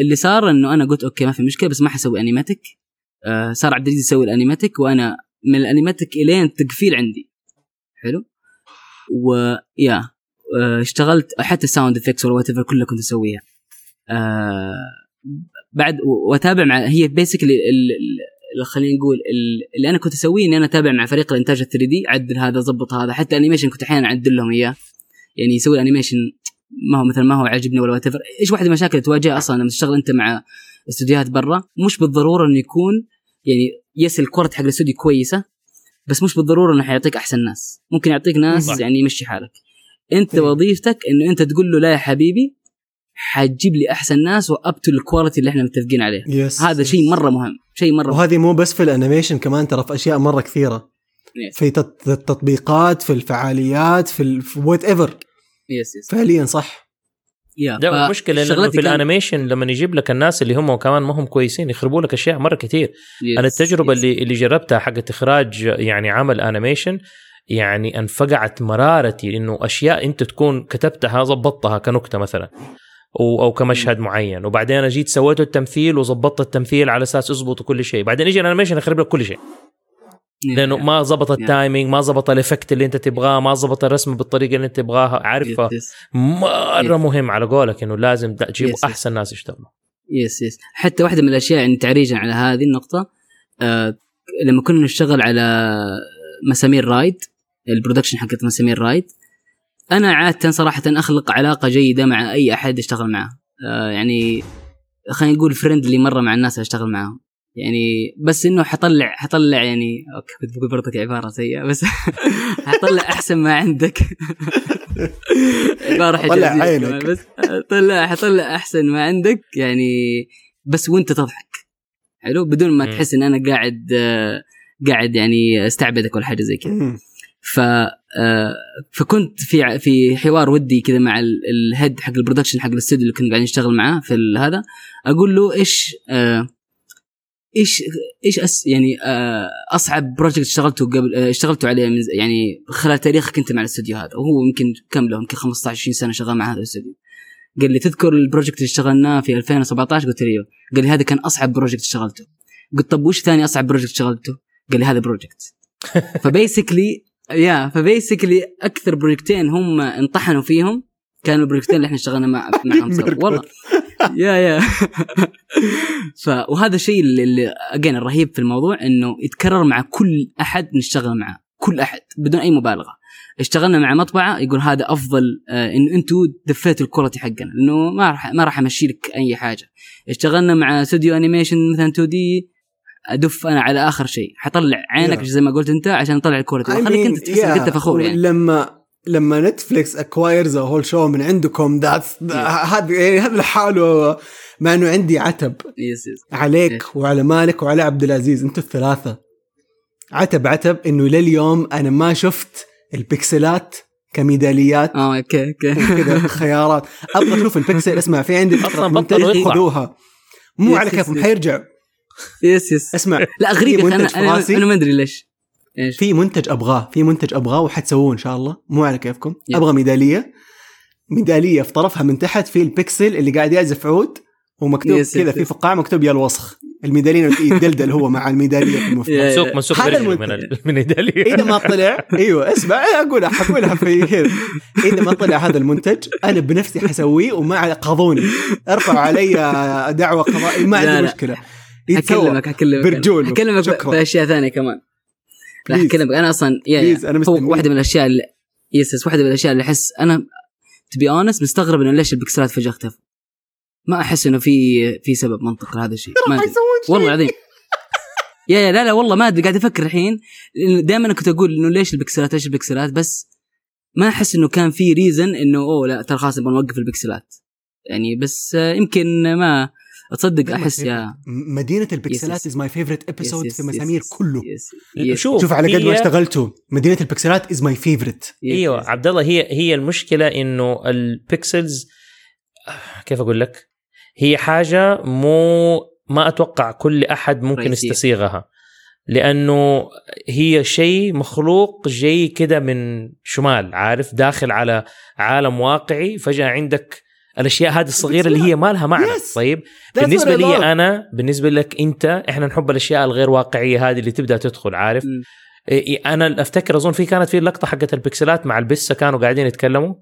اللي صار إنه أنا قلت okay ما في مشكلة بس ما حسوي animatic آه، صار عبد العزيز يسوي ال animatic وأنا من ال animatic الين تقفيل عندي. حلو؟ و yeah آه، اشتغلت حتى sound effects ولا what كلها كنت اسويها. آه، بعد واتابع مع هي basically خلينا نقول ال- اللي أنا كنت أسويه إني أنا أتابع مع فريق الإنتاج ال 3D عدل هذا ظبط هذا. حتى animation كنت أحيانا أعدل لهم إياه. يعني يسوي animation ما هو مثلا ما هو عاجبني ولا what إيش واحدة من المشاكل اللي تواجهها أصلا لما تشتغل أنت مع استوديوهات برا؟ مش بالضرورة إنه يكون يعني yes ال quality حق الاستوديو كويسة بس مش بالضرورة إنه حيعطيك أحسن ناس ممكن يعطيك ناس صح. يعني يمشي حالك أنت إيه. وظيفتك إنه أنت تقول له لا يا حبيبي حتجيب لي أحسن ناس و up to ال quality اللي إحنا متفقين عليه yes هذا yes. شيء مرة مهم شيء مرة مهم. وهذه مو بس في ال animation كمان ترى في أشياء مرة كثيرة Yes. في تط- التطبيقات في الفعاليات في whatever yes yes فعليا صح ده المشكلة إنه في كان- ال animation لما يجيب لك الناس اللي هم كمان ما هم كويسين يخربوا لك أشياء مرة كثير. yes. أنا التجربة yes. اللي اللي جربتها حقت إخراج يعني عمل animation يعني انفقعت مرارتي إنه أشياء أنت تكون كتبتها ظبطتها كنكتة مثلا أو أو كمشهد معين. وبعدين أنا جيت سويت التمثيل وظبطت التمثيل على أساس أظبط كل شيء. بعدين يجي ال animation يخرب لك كل شيء. لأنه yeah. ما ظبط yeah. ال timing ما ظبط ال effect اللي أنت تبغاه ما ظبط الرسم بالطريقة اللي أنت تبغاها عارف yes yes. مرة مهم على قولك إنه لازم تجيبوا yes. أحسن ناس يشتغلوا yes yes حتى واحدة من الأشياء يعني تعريجا على هذه النقطة آه لما كنا نشتغل على مسامير رايد ال production حقت مسامير رايد أنا عادة صراحة أخلق علاقة جيدة مع أي أحد اشتغل معه آه يعني خلينا نقول friendly مرة مع الناس اللي أشتغل معاهم يعني بس إنه حطلع حطلع يعني okay كنت بقول برضك عبارة سيئة بس حطلع أحسن ما عندك عبارة طلع حجازية عينك. بس طلع حطلع أحسن ما عندك يعني بس وأنت تضحك حلو بدون ما. تحس إن أنا قاعد قاعد يعني أستعبدك ولا حاجة زي كذا. ف آه، فكنت في ع- في حوار ودي كذا مع ال- ال head حق ال production حق الاستوديو اللي كنا قاعدين نشتغل معاه في هذا أقول له إيش آه، إيش إيش أس يعني آه، أصعب project اشتغلته قبل آه، اشتغلته عليه من يعني خلال تاريخك أنت مع الاستوديو هذا. وهو يمكن كم له؟ يمكن 15 20 سنة شغال مع هذا الاستوديو. قال لي تذكر ال project اللي اشتغلناه في 2017 قلت له أيوه. قال لي هذا كان أصعب project اشتغلته. قلت طب وش ثاني أصعب project اشتغلته؟ قال لي هذا project ف basically yeah ف basically أكثر project ين هم انطحنوا فيهم كانوا ال project ين اللي إحنا اشتغلنا مع معهم سوا. والله. Yeah yeah. ف وهذا الشيء اللي, again الرهيب في الموضوع إنه يتكرر مع كل أحد نشتغل معه كل أحد بدون أي مبالغة. اشتغلنا مع مطبعة يقول هذا أفضل آه ان أنتم دفيتوا ال quality حقنا لأنه ما راح ما راح أمشي لك أي حاجة. اشتغلنا مع استوديو animation مثلا 2D أدف أنا على آخر شيء. حطلع عينك Yeah. زي ما قلت أنت عشان اطلع ال quality. I mean, أنت تحس yeah. أنت فخور يعني. لما لما نتفليكس acquires whole show من عندكم that's هذا يعني هذا لحاله مع إنه عندي عتب. yes yes عليك وعلى مالك وعلى عبد العزيز أنتوا الثلاثة. عتب عتب إنه لليوم أنا ما شفت البكسلات كميداليات. آه okay okay. كذا خيارات. أبغى أشوف البكسل اسمع في عندي فكرة بطلوا. خذوها. مو على كيفهم. حيرجع. yes yes اسمع لا غريب في يا أخي، منتج في أنا راسي. أنا أنا ما أدري ليش. إيش؟ في منتج أبغاه في منتج أبغاه وحتسووه إن شاء الله. مو على كيفكم. يب. أبغى ميدالية. ميدالية في طرفها من تحت في البكسل اللي قاعد يعزف عود ومكتوب كذا في. فقاعة مكتوب يا الوسخ. الميدالية يتدلدل هو مع الميدالية في المفتاح. منسوق منسوق هذا من المنتج. ال- من ايداليا إذا ما طلع أيوه اسمع أقولها حقولها في كذا إذا ما طلع هذا المنتج أنا بنفسي حسويه وما على- قاضوني. ارفعوا علي دعوة قضائية ما عندي. مشكلة. يتسوى. أكلمك أكلمك. برجول. أكلمك شكراً. في أشياء ثانية كمان. لا Please. اكلمك أنا أصلا أنا هو مستنيك. واحدة من الأشياء اللي يس واحدة من الأشياء اللي احس أنا تبي اونست مستغرب إنه ليش البكسلات فجأة اختفوا. ما أحس إنه في في سبب منطقي لهذا الشيء. ما. والله العظيم. يا يا لا لا والله ما أدري. قاعد أفكر الحين. دائما كنت أقول إنه ليش البكسلات ليش البكسلات؟ بس ما أحس إنه كان في ريزن إنه أوه لا ترى خلاص نبغى نوقف البكسلات. يعني بس آه، يمكن ما تصدق أحس yeah مدينة البكسلات Yes, yes. is my favorite episode yes- في مسامير yes- كله yes- yes- شوف شوف على قد ما هي- اشتغلتوا مدينة ال pixel ات is my favorite yes- أيوه. عبد الله هي هي المشكلة إنه ال pixels كيف أقول لك؟ هي حاجة مو ما أتوقع كل أحد ممكن رئيسية. يستصيغها لأنه هي شيء مخلوق جاي كده من شمال عارف داخل على عالم واقعي فجأة عندك الأشياء هذه الصغيرة اللي هي ما لها معنى Yes. طيب بالنسبة. لي أنا بالنسبة لك أنت إحنا نحب الأشياء الغير واقعية هذه اللي تبدأ تدخل عارف. إيه، أنا أفتكر أظن في كانت في اللقطه حقت البكسلات مع البسة كانوا قاعدين يتكلموا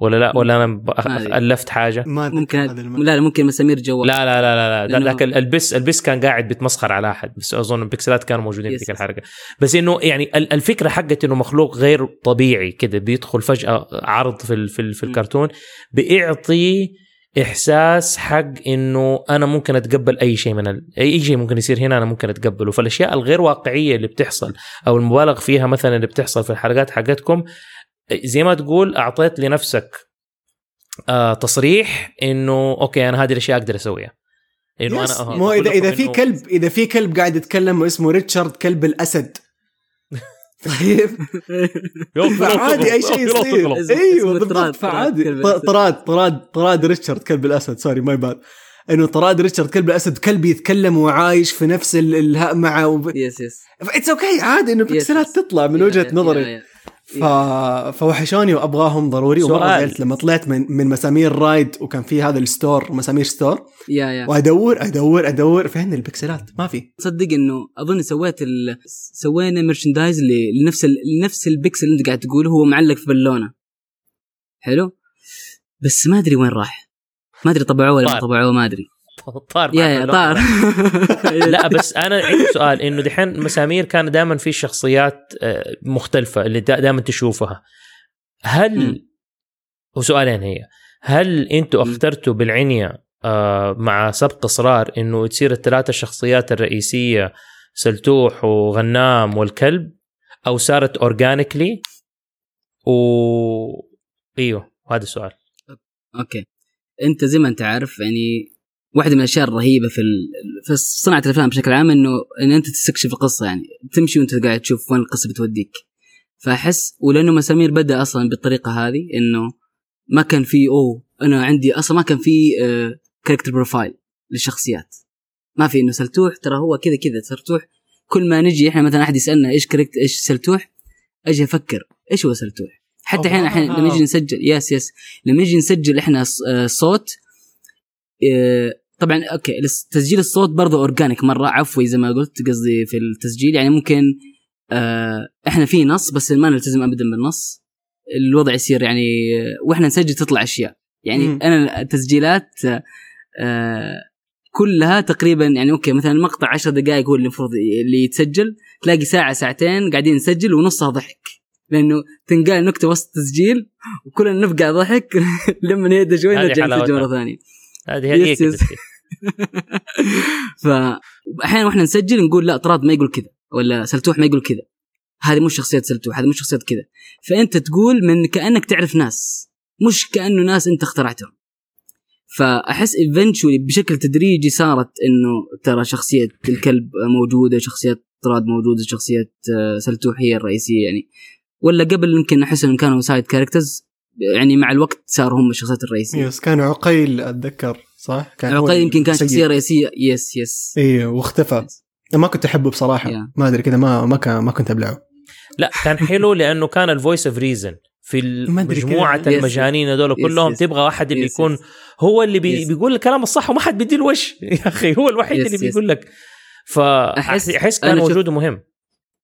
ولا لا؟ ولا أنا. ألفت حاجة؟ ما ممكن لا لا ممكن مسامير جوال. لا لا لا لا ذاك البس البس كان قاعد بيتمسخر على أحد بس أظن البكسلات كانوا موجودين في. ذيك الحلقة بس إنه يعني ال- الفكرة حقت إنه مخلوق غير طبيعي كده بيدخل فجأة عرض في ال- في, ال- في. الكرتون بيعطي إحساس حق إنه أنا ممكن أتقبل أي شيء من ال... أي شيء ممكن يصير هنا أنا ممكن أتقبله. فالأشياء الغير واقعية اللي بتحصل أو المبالغ فيها مثلا اللي بتحصل في الحلقات حقتكم زي ما تقول أعطيت لنفسك آه تصريح إنه أوكي أنا هذه الأشياء أقدر أسويها. إنه Yes. أنا مو اذا إذا في إنه- كلب إذا في كلب قاعد يتكلم واسمه ريتشارد كلب الأسد. طيب؟ فعادي أي شيء يصير. إيوه بالضبط فعادي. طراد. طراد طراد طراد ريتشارد كلب الأسد. sorry my bad إنه طراد ريتشارد كلب الأسد كلب يتكلم وعايش في نفس ال- الها مع yes yes it's okay عادي إنه Yes. تطلع من وجهة نظري. ف... فوحشوني وأبغاهم ضروري. ومرة. زعلت لما طلعت من من مسامير رايد وكان في هذا ال store مسامير store yeah yeah. وادور ادور أدور فين ال pixelات؟ ما في. تصدق إنه أظن سويت ال... سوينا merchandise ل... لنفس ال... لنفس البكسل اللي انت قاعد تقوله هو معلق في بالونه حلو؟ بس ما أدري وين راح. ما أدري طبعوه ولا ما طار. طبعوه ما أدري. طار yeah. طار لا بس أنا عندي سؤال إنه دحين مسامير كان دائما في شخصيات آه، مختلفة اللي دائما تشوفها هل. وسؤالين هي هل أنتوا مم. أخترتوا بالعنية آه، مع سبق إصرار إنه تصير الثلاثة الشخصيات الرئيسية سلتوح وغنام والكلب أو صارت organically و إيوه هذا السؤال okay أنت زي ما أنت عارف يعني واحدة من الأشياء الرهيبة في. في صناعة الأفلام بشكل عام إنه إن أنت تستكشف القصة يعني تمشي وأنت قاعد تشوف وين القصة بتوديك. فأحس ولأنه مسامير بدأ أصلا بالطريقة هذه إنه ما كان في أوه أنا عندي أصلا ما كان في character profile للشخصيات. ما في إنه سلتوح ترى هو كذا كذا سلتوح. كل ما نجي إحنا مثلا أحد يسألنا إيش charact إيش سلتوح أجي أفكر إيش هو سلتوح. حتى أحيانا أحيانا لما نجي نسجل yes yes لما نجي نسجل إحنا آه، صوت آه، طبعا okay تسجيل الصوت برضه organic مرة عفوي زي ما قلت قصدي في التسجيل يعني ممكن آه، إحنا في نص بس ما نلتزم ابدا بالنص الوضع يصير يعني وإحنا نسجل تطلع أشياء يعني مم. أنا التسجيلات آه، كلها تقريبا يعني okay مثلا المقطع 10 دقائق هو اللي المفروض اللي يتسجل تلاقي ساعة ساعتين قاعدين نسجل ونصها ضحك لأنه تنقال نكتة وسط التسجيل وكلنا نفقع ضحك لما نهدى شوي نرجع نسجل. مرة ثانية هذه هي yes. فاحيانا وإحنا نسجل نقول لا طراد ما يقول كذا ولا سلتوح ما يقول كذا. هذه مش شخصية سلتوح هذه مش شخصية كذا. فأنت تقول من كأنك تعرف ناس مش كأنه ناس أنت اخترعتهم. فأحس eventually بشكل تدريجي صارت إنه ترى شخصية الكلب موجودة شخصية طراد موجودة شخصية آه، سلتوح هي الرئيسية يعني. ولا قبل يمكن أحس إنهم كانوا side characters يعني مع الوقت صاروا هم الشخصيات الرئيسية yes كان عقيل أتذكر صح؟ كان عقيل يمكن كان. شخصية رئيسية yes yes أيوه واختفى ما كنت أحبه بصراحة yeah. ما أدري كذا ما ما كان ما كنت أبلعه لا كان حلو لأنه كان ال voice of reason في مجموعة. المجانين هذول كلهم yes. تبغى واحد اللي يكون yes. هو اللي بي. بيقول الكلام الصح وما حد بيدي وش يا أخي هو الوحيد yes، اللي yes. بيقول لك فأحس أحس كان وجوده مهم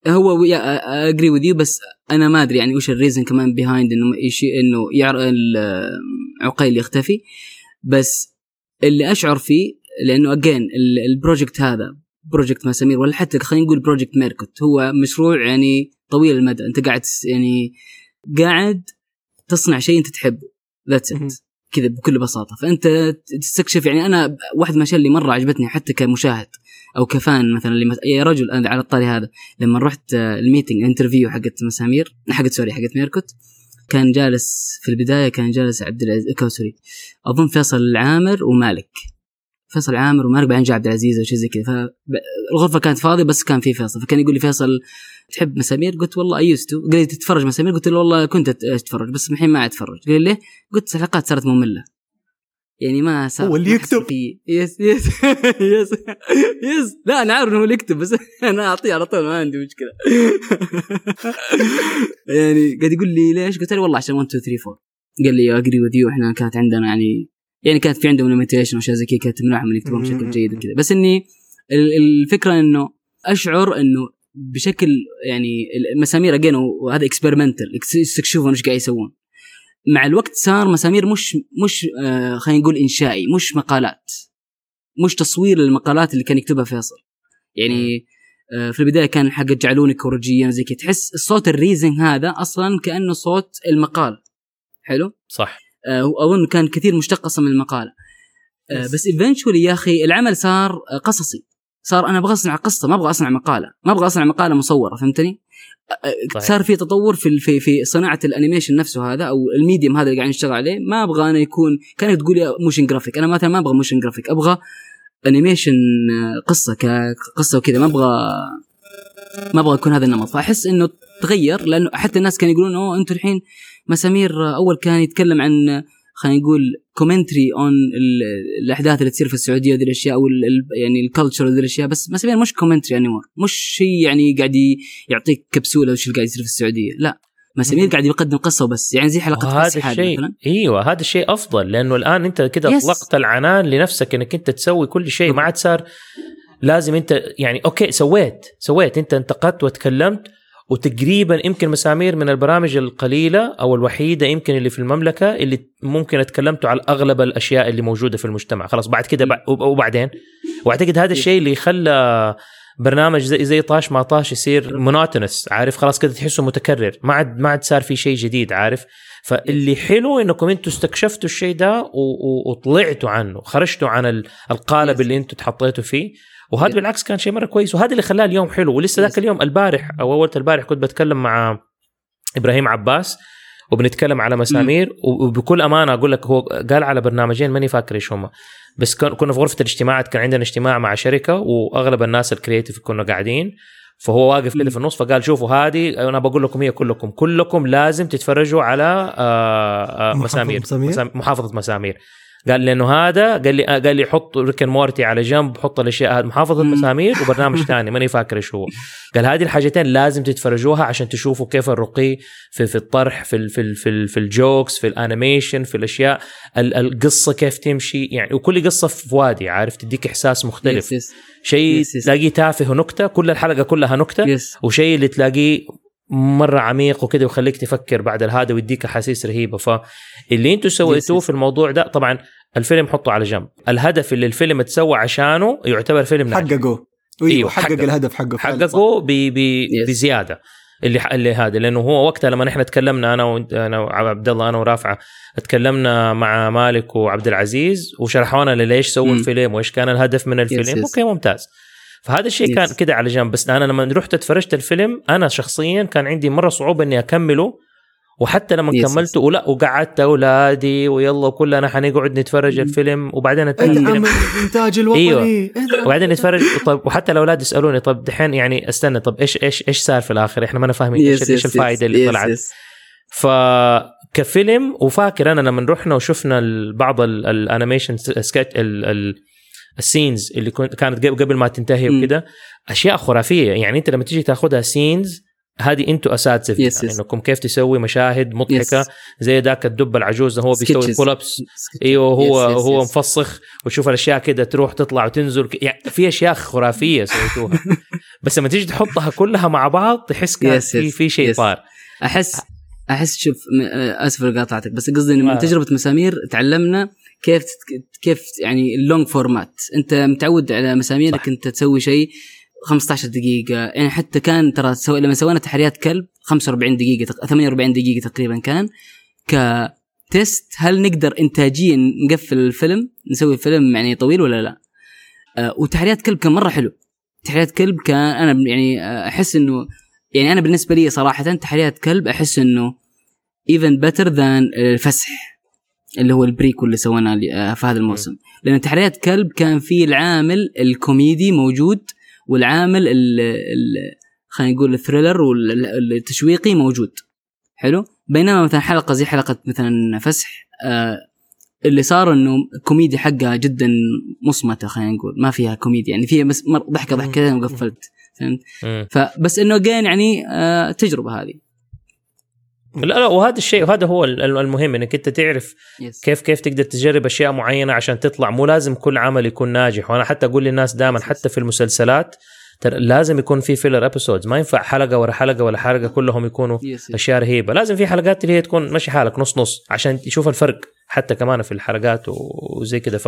هو agree with you بس أنا ما أدري يعني وش ال reason كمان behind إنه يشي إنه يعر ال- عقيل يختفي. بس اللي أشعر فيه لأنه again ال project هذا project مسامير ولا حتى خلينا نقول project ميركوت هو مشروع يعني طويل المدى أنت قاعد يعني قاعد تصنع شيء أنت تحبه. that's. it كذا بكل بساطة. فأنت تستكشف يعني أنا واحد من الأشياء اللي مرة عجبتني حتى كمشاهد أو ك fan مثلا اللي مت... يا رجل أنا على الطاري هذا لما رحت آه، ال meeting interview حقت مسامير حقت sorry حقت ميركوت كان جالس في البداية كان جالس عبد العزيز كو sorry أظن فيصل العامر ومالك. فيصل عامر ومالك بعدين جاء عبد العزيز أو شيء زي كذا فالغرفة كانت فاضية بس كان في فيصل فكان يقول لي فيصل تحب مسامير؟ قلت والله I used قال لي تتفرج مسامير؟ قلت له والله كنت أتفرج بس الحين ما أتفرج قال لي ليه؟ قلت الحلقات صارت مملة يعني ما صار هو اللي يكتب. في- yes yes yes yes لا أنا عارف إنه هو اللي يكتب بس أنا أعطيه على طول ما عندي مشكلة يعني قاعد يقول لي ليش؟ قلت له والله عشان 1 2 3 4 قال لي agree with you إحنا كانت عندنا يعني يعني كانت في عندهم limitation وأشياء زي كذا كانت تمنعهم من يكتبون بشكل جيد وكذا. بس إني ال- الفكرة إنه أشعر إنه بشكل يعني المسامير again وهذا experimental يستكشفون إيش قاعد يسوون. مع الوقت صار مسامير مش مش آه خلينا نقول إنشائي مش مقالات. مش تصوير للمقالات اللي كان يكتبها فيصل. يعني آه في البداية كان حق جعلوني كورجيا زي كذا. تحس الصوت ال raising هذا أصلا كأنه صوت المقال. حلو؟ صح. آه، أظن كان كثير مشتق أصلا من المقالة. آه،. بس eventually يا أخي العمل صار آه، قصصي. صار أنا أبغى أصنع قصة ما أبغى أصنع مقالة. ما أبغى أصنع مقالة مصورة فهمتني؟ آه، آه، صحيح. صار في تطور في في في صناعة ال animation نفسه هذا أو ال medium هذا اللي قاعد نشتغل عليه. ما أبغى أنا يكون كانك تقول motion graphic أنا مثلا ما أبغى motion graphic أبغى animation آه، قصة كقصه وكذا. ما أبغى ما أبغى يكون هذا النمط. فأحس إنه تغير لأنه حتى الناس كانوا يقولون أوه أنتم الحين مسامير أول كان يتكلم عن خلينا نقول commentary on الأحداث اللي تصير في السعودية وذي الأشياء أو يعني ال culture وذي الأشياء بس مسامير مش commentary anymore مش شيء يعني قاعد يعطيك كبسولة وش اللي قاعد يصير في السعودية. لا. مسامير قاعد يقدم قصة وبس. يعني زي حلقة حاد الشيء مثلا. إيوه هذا الشيء أفضل لأنه الآن أنت كده. أطلقت العنان لنفسك إنك أنت تسوي كل شيء. ما عاد صار لازم أنت يعني okay سويت سويت. أنت انتقدت وتكلمت وتقريبا يمكن مسامير من البرامج القليلة أو الوحيدة يمكن اللي في المملكة اللي ممكن أتكلمتوا على أغلب الأشياء اللي موجودة في المجتمع. خلاص بعد كده بع- وب- وبعدين؟ وأعتقد هذا الشيء اللي خلى برنامج زي زي طاش ما طاش يصير monotonous عارف؟ خلاص كده تحسه متكرر ما عاد ما عاد صار في شيء جديد عارف؟ فاللي حلو إنكم أنتم استكشفتوا الشيء ده وطلعتوا عنه خرجتوا عن ال- القالب. اللي أنتم تحطيتوا فيه. وهذا. بالعكس كان شيء مرة كويس وهذا اللي خلاه اليوم حلو. ولسه ذاك Yes. اليوم البارح أو أول البارح كنت بتكلم مع إبراهيم عباس وبنتكلم على مسامير وبكل أمانة أقول لك هو قال على برنامجين ماني فاكر إيش هم بس كن- كنا في غرفة الاجتماعات كان عندنا اجتماع مع شركة وأغلب الناس الكرييتيف كنا قاعدين. فهو واقف كده في النص فقال شوفوا هذه أنا بقول لكم هي كلكم. كلكم لازم تتفرجوا على آه، آه، محافظة مسامير. مسامير؟ مسام- محافظة مسامير. قال لأنه هذا قال لي قال لي حط Rick and Morty على جنب حط الأشياء هذه محافظة مم. مسامير وبرنامج ثاني ماني فاكر إيش هو. قال هذه الحاجتين لازم تتفرجوها عشان تشوفوا كيف الرقي في في الطرح في ال في ال في, ال في ال jokes في ال animation في الأشياء ال- القصة كيف تمشي يعني وكل قصة في وادي عارف؟ تديك إحساس مختلف. شيء. تلاقيه تافه ونكته كل الحلقة كلها نكتة وشيء اللي تلاقيه مرة عميق وكذا ويخليك تفكر بعد هذا ويديك أحاسيس رهيبة فاللي أنتم سويتوه. في الموضوع ده طبعا الفيلم حطه على جنب الهدف اللي الفيلم اتسوى عشانه يعتبر فيلم ناجح حققوا أيوه، أيوه حقق. الهدف حقه. حققه ب... ب... Yes. بزيادة اللي اللي هذا لأنه هو وقتها لما إحنا تكلمنا أنا وانت أنا وعبد الله أنا ورافعة تكلمنا مع مالك وعبد العزيز وشرحونا ليش سووا. الفيلم وإيش كان الهدف من الفيلم yes. أوكي ممتاز فهذا الشيء. كان كده على جنب بس أنا لما رحت اتفرجت الفيلم أنا شخصيا كان عندي مرة صعوبة إني أكمله وحتى لما Yes, كملته ولا وقعدت أولادي ويلا كلنا حنقعد نتفرج مم. الفيلم وبعدين الفيلم الانتاج الوطني. ادعم. وبعدين نتفرج طب وحتى الأولاد يسألوني طب دحين يعني استنى طب إيش إيش إيش صار في الآخر إحنا ما فاهمين إيش إيش الفائدة اللي طلعت فكفيلم وفاكر أنا لما رحنا وشفنا بعض ال- ال animation sketch ال scenes اللي كانت قبل ما تنتهي. وكده أشياء خرافية يعني أنت لما تيجي تاخذها scenes هذه أنتم اساتذه Yes, yes. إنكم كيف تسوي مشاهد مضحكة Yes. زي ذاك الدب العجوز هو بيسوي. pull ups أيوه هو Yes, yes, هو yes. مفسخ وتشوف الأشياء كده تروح تطلع وتنزل يعني في أشياء خرافية سويتوها بس لما تيجي تحطها كلها مع بعض تحس كان Yes, في yes, في شيء yes. طار احس أحس شوف آه، آسف لقاطعتك بس قصدي انه. من تجربة مسامير تعلمنا كيف كيف يعني ال long format انت متعود على مساميرك صح. انت تسوي شيء 15 دقيقة. يعني حتى كان ترى سوي لما سوينا تحريات كلب 45 دقيقة تق- 48 دقيقة تقريبا كان. ك test هل نقدر انتاجيا نقفل الفيلم نسوي فيلم يعني طويل ولا لا؟ آه وتحريات كلب كان مرة حلو. تحريات كلب كان أنا يعني أحس إنه يعني أنا بالنسبة لي صراحة تحريات كلب أحس إنه even better than الفسح. اللي هو ال prequel اللي سويناه آه، في هذا الموسم. لأن تحريات كلب كان فيه العامل الكوميدي موجود والعامل ال ال خلينا نقول ال thriller والتشويقي موجود. حلو؟ بينما مثلا حلقة زي حلقة مثلا فسح آه اللي صار إنه الكوميديا حقها جدا مصمتة خلينا نقول. ما فيها كوميديا يعني فيها بس ضحكة ضحكتين وقفلت فهمت. فبس إنه again يعني آه تجربة هذه. لا لا وهذا الشيء وهذا هو ال- المهم إنك أنت تعرف يس كيف كيف تقدر تجرب أشياء معينة عشان تطلع. مو لازم كل عمل يكون ناجح. وأنا حتى أقول للناس دائما حتى في المسلسلات لازم يكون في filler episodes ما ينفع حلقة ورا حلقة ولا حلقة كلهم يكونوا yes yes. أشياء رهيبة. لازم في حلقات اللي هي تكون ماشي حالك نص نص عشان تشوف الفرق حتى كمان في الحلقات وزي كذا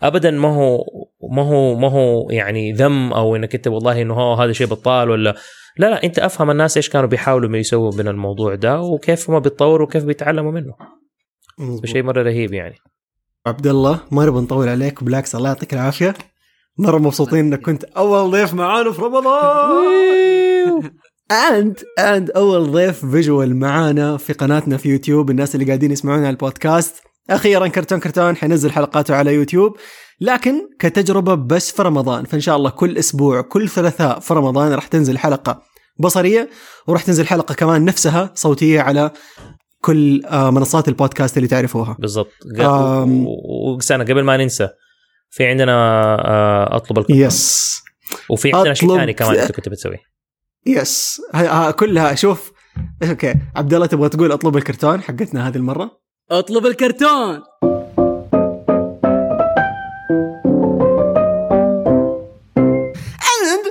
فابدا ما هو ما هو ما هو يعني ذم أو إنك أنت والله إنه هذا شيء بطال ولا لا لا أنت أفهم الناس إيش كانوا بيحاولوا يسووا من الموضوع ده وكيف هم بيتطوروا وكيف بيتعلموا منه. شيء مرة رهيب يعني. عبد الله ما نبغى نطول عليك بالعكس الله يعطيك العافية. مره مبسوطين إنك كنت أول ضيف معانا في رمضان. and and أول ضيف visual معانا في قناتنا في يوتيوب. الناس اللي قاعدين يسمعونا على البودكاست. أخيرا كرتون كرتون حينزل حلقاته على يوتيوب. لكن كتجربة بس في رمضان. فإن شاء الله كل أسبوع كل ثلاثاء في رمضان راح تنزل حلقة بصرية وراح تنزل حلقة كمان نفسها صوتية على كل آه، منصات البودكاست اللي تعرفوها. بالضبط. آم. وسنة قبل ما ننسى في عندنا آه، أطلب الكرتون يس وفي عندنا شيء ثاني كمان أنت كنت بتسويه. يس ها ها كلها شوف. okay. عبد الله تبغى تقول أطلب الكرتون حقتنا هذه المرة؟ أطلب الكرتون. And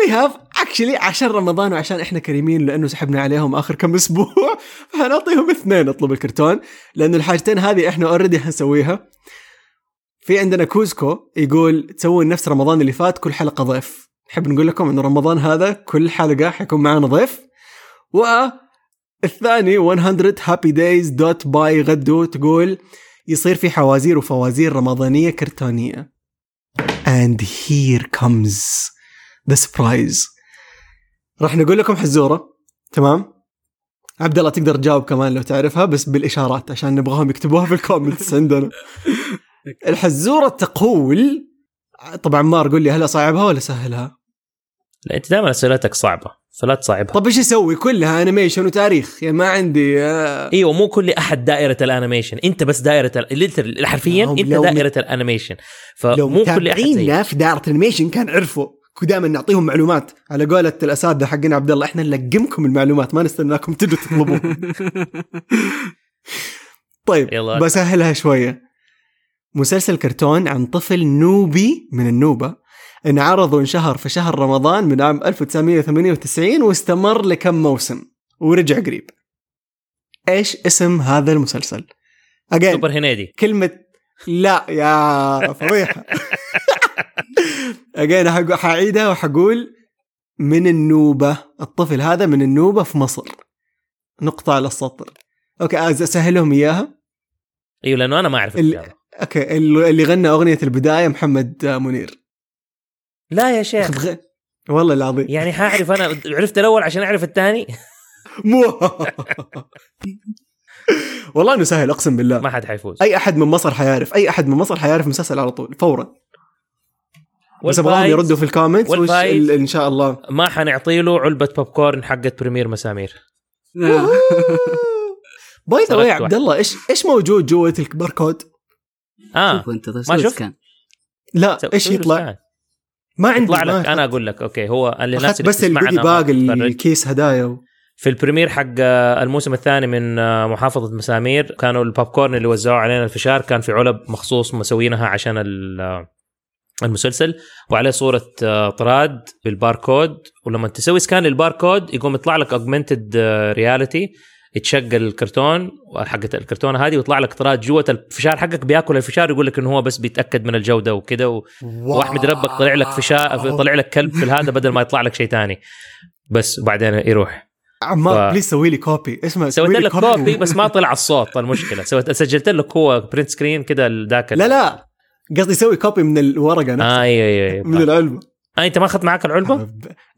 we have actually عشان رمضان وعشان إحنا كريمين لأنه سحبنا عليهم آخر كم أسبوع. فحنعطيهم اثنين أطلب الكرتون لأنه الحاجتين هذه إحنا already حنسويها في عندنا كوزكو يقول تسوون نفس رمضان اللي فات كل حلقة ضيف. نحب نقول لكم إنه رمضان هذا كل حلقة حيكون معنا ضيف. والثاني 100 happy days dot by غدو تقول يصير في حوازير وفوازير رمضانية كرتونية. And here comes the surprise. راح نقول لكم حزورة. تمام؟ عبد الله تقدر تجاوب كمان لو تعرفها بس بالإشارات عشان نبغاهم يكتبوها في ال comments عندنا. الحزورة تقول طبعا مار قول لي هل أصعبها ولا سهلها؟ لا أنت دائما أسئلتك صعبة فلا تصعبها. طب إيش أسوي؟ كلها animation وتاريخ. يعني ما عندي آه، إيوه مو كل أحد دائرة ال animation. أنت بس دائرة ال- حرفيا أنت دائرة ال animation. لو فمو كل أحد. متابعينا في دائرة الأنيميشن كان عرفوا. دائما نعطيهم معلومات. على قولة الأساتذة حقنا عبد الله إحنا نلقمكم المعلومات ما نستناكم تجوا تطلبوا. طيب. بسهلها شوية. مسلسل كرتون عن طفل نوبي من النوبة انعرض وانشهر في شهر رمضان من عام 1998 واستمر لكم موسم ورجع قريب. إيش اسم هذا المسلسل؟ سوبر هنيدي. كلمة لا يا فضيحة. again حق- حعيدها وحقول من النوبة الطفل هذا من النوبة في مصر. نقطة على السطر. okay أسهلهم إياها. أيوه لأنه أنا ما أعرف ال-. okay اللي غنى أغنية البداية محمد منير. لا يا شيخ. أخذ غ- والله العظيم. يعني حاعرف أنا عرفت الأول عشان أعرف الثاني؟ مو. والله إنه سهل أقسم بالله. ما حد حيفوز. أي أحد من مصر حيعرف أي أحد من مصر حيعرف المسلسل على طول فورا. بس أبغاهم يردوا في ال comments وش ال- إن شاء الله. ما حنعطي له علبة بوب كورن حقت premiere مسامير. by the way عبد الله إيش إيش موجود جوة الباركود؟ آه شوف انت ما شفت؟ scan. لا إيش يطلع؟ ما عندي يطلع لك أنا أقول لك okay هو اللي الناس بس ما تتفرج. الكيس هدايا و... في ال premiere حق آه، الموسم الثاني من آه، محافظة مسامير كانوا البوب كورن اللي وزعوه علينا الفشار كان في علب مخصوص مسوينها عشان ال- آه، المسلسل وعليه صورة طراد بالباركود ولما تسوي scan للباركود يقوم يطلع لك augmented reality يتشغل الكرتون حقت الكرتونه هذه ويطلع لك طراد جوة الفشار حقك بياكل الفشار يقول لك إنه هو بس بيتأكد من الجودة وكده و... وأحمد ربك طلع لك فشار طلع لك كلب في هذا بدل ما يطلع لك شيء ثاني بس وبعدين يروح. عمار ف- please سوي لي copy اسمع سويت لك copy بس ما طلع الصوت المشكلة. سويت سجلت لك هو print screen كده ذاك لا لا. قصدي سوي copy من الورقة نفسها أيوه أيوه من العلبة. آه أنت ما أخذت معك العلبة؟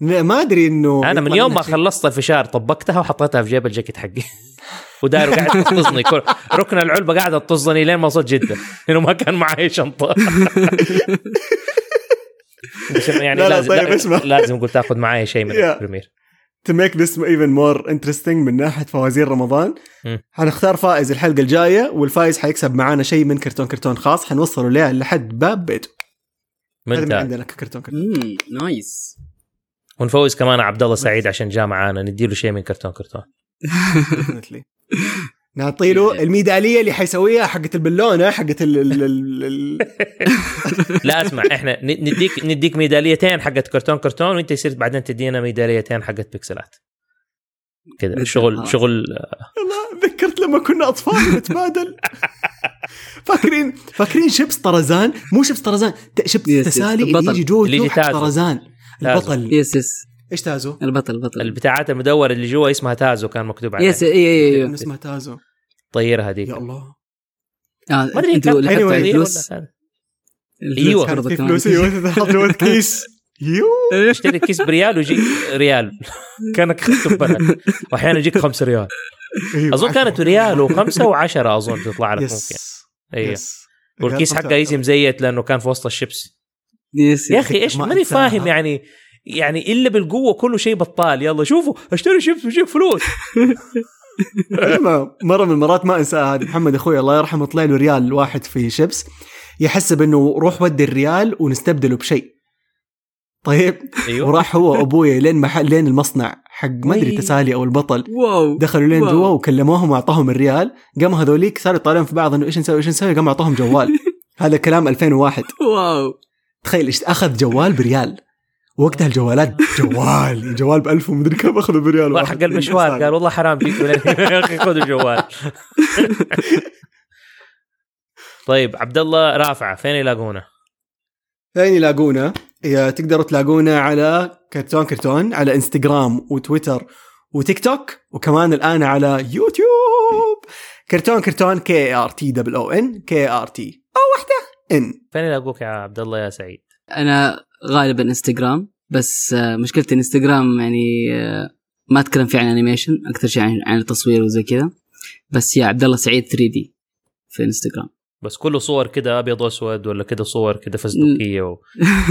ما أدري إنه أنا من يوم ما. خلصت الفشار طبقتها وحطيتها في جيب الجاكيت حقي وداير قاعد تطزني كل- ركن العلبة قاعدة تطزني لين ما وصلت جدة لأنه ما كان معي شنطة يعني لا، لا، لازم طيب، اسمع. لازم قلت تاخذ معي شيء من. ال premiere to make this even more interesting من ناحية فوازير رمضان. حنختار فائز الحلقة الجاية والفايز حيكسب معانا شيء من كرتون كرتون خاص حنوصله له لحد باب بيته هذا من عندنا كرتون كرتون. nice. ونفوز كمان عبد الله سعيد عشان جاء معانا نديله شيء من كرتون كرتون. نعطي له الميدالية اللي حيسويها حقت البالونة حقت ال ال ال ال لا أسمع إحنا ن- نديك نديك ميداليتين حقت كرتون كرتون وأنت يصير بعدين تدينا ميداليتين حقت بيكسلات. كذا شغل خلاص. شغل الله ذكرت لما كنا أطفال نتبادل. فاكرين فاكرين شيبس طرزان؟ مو شيبس طرزان chips yes، yes، تسالي اللي البطل. يجي جوه اللي تازو. طرزان. البطل. yes yes إيش تازو؟ البطل البطل. البتاعات المدورة اللي جوا اسمها تازو كان مكتوب عليها. yes اي اي اي اسمها تازو. طير هذيك. يا الله. آه، ما أدري أنتوا. على الفلوس. كانت برضو في كمان. فلوس أيوه تحط جوه كيس. يو. اشتري كيس بريال ويجي ريال. كانك اخذته ببلد واحيانا يجيك خمسة ريال. أيوة. أظن كانت ريال وخمسة وعشرة أظن تطلع لك ممكن. yes أيوه yes. والكيس حقه يجي مزيت لأنه كان في وسط ال chips yes يا أخي إيش ما ماني. فاهم يعني يعني إلا بالقوة كله شيء بطال. يلا شوفوا أشتري شيبس ويجيك فلوس. مرة من المرات ما أنساها هذه. محمد أخوي الله يرحمه طلع له ريال واحد في شيبس. يحسب انه روح ودي الريال ونستبدله بشيء. طيب. أيوه. وراح هو وابويا لين محل لين المصنع. حق ما أدري. تسالي أو البطل واو دخلوا لين. جوا وكلموهم واعطاهم الريال قاموا هذوليك صاروا يطالعون في بعض إنه إيش نسوي إيش نسوي قاموا أعطوهم جوال هذا كلام 2001 wow تخيل إيش أخذ جوال بريال وقتها الجوالات جوال جوال ب 1000 ومدري كم أخذوا بريال راح واحد. حق المشوار قال والله حرام جيت يا أخي خذوا الجوال طيب عبد الله رافعة فين يلاقونه؟ فين يلاقونا؟ يا تقدروا تلاقونا على كرتون كرتون على إنستغرام وتويتر وتيك توك وكمان الآن على يوتيوب. كرتون كرتون K R T double O N K R T O واحدة N فين يلاقوك يا عبد الله يا سعيد؟ أنا غالبا إنستغرام بس آه، مشكلتي إنستغرام يعني آه، ما أتكلم فيه عن animation أكثر شيء عن, عن التصوير وزي كذا. بس يا عبد الله سعيد 3D في إنستغرام. بس كله صور كده أبيض وأسود ولا كده صور كده فزدقيه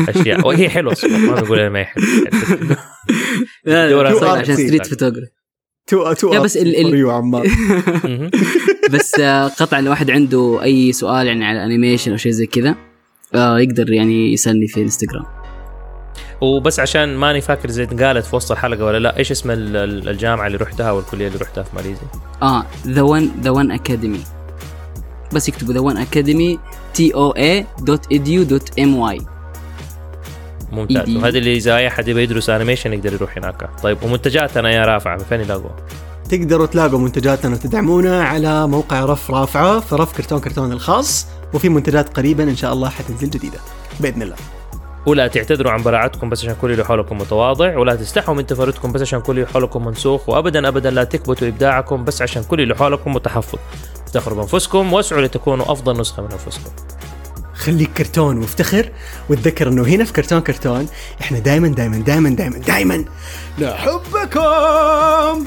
واشياء وهي حلوة الصور ما بقول أنا ما هي حلوة لا صغير. عشان street photography تو تو لا، بس ال- ال- عمار. بس آه، قطع لو واحد عنده أي سؤال يعني على ال animation أو شيء زي كذا آه، يقدر يعني يسألني في انستغرام وبس عشان ماني فاكر إذا قالت في وسط الحلقة ولا لا إيش اسم ال- ال- الجامعة اللي رحتها والكلية اللي رحتها في ماليزيا؟ آه The One The One Academy بس يكتبوا The One Academy T O A dot edu dot M Y ممتاز. وهذا اللي إذا أي أحد يبغى يدرس animation يقدر يروح هناك. طيب ومنتجاتنا يا رافع من فين يلاقوها؟ تقدروا تلاقوا منتجاتنا وتدعمونا على موقع رف رافعة في رف كرتون كرتون الخاص وفي منتجات قريبا إن شاء الله حتنزل جديدة بإذن الله. ولا تعتذروا عن براعتكم بس عشان كل اللي حولكم متواضع ولا تستحوا من تفردكم بس عشان كل اللي حولكم منسوخ وابدا ابدا لا تكبتوا إبداعكم بس عشان كل اللي حولكم متحفظ. افتخروا بانفسكم واسعوا لتكونوا أفضل نسخة من أنفسكم. خليك كرتون وافتخر وتذكر إنه هنا في كرتون كرتون إحنا دائما دائما دائما دائما دائما نحبكم.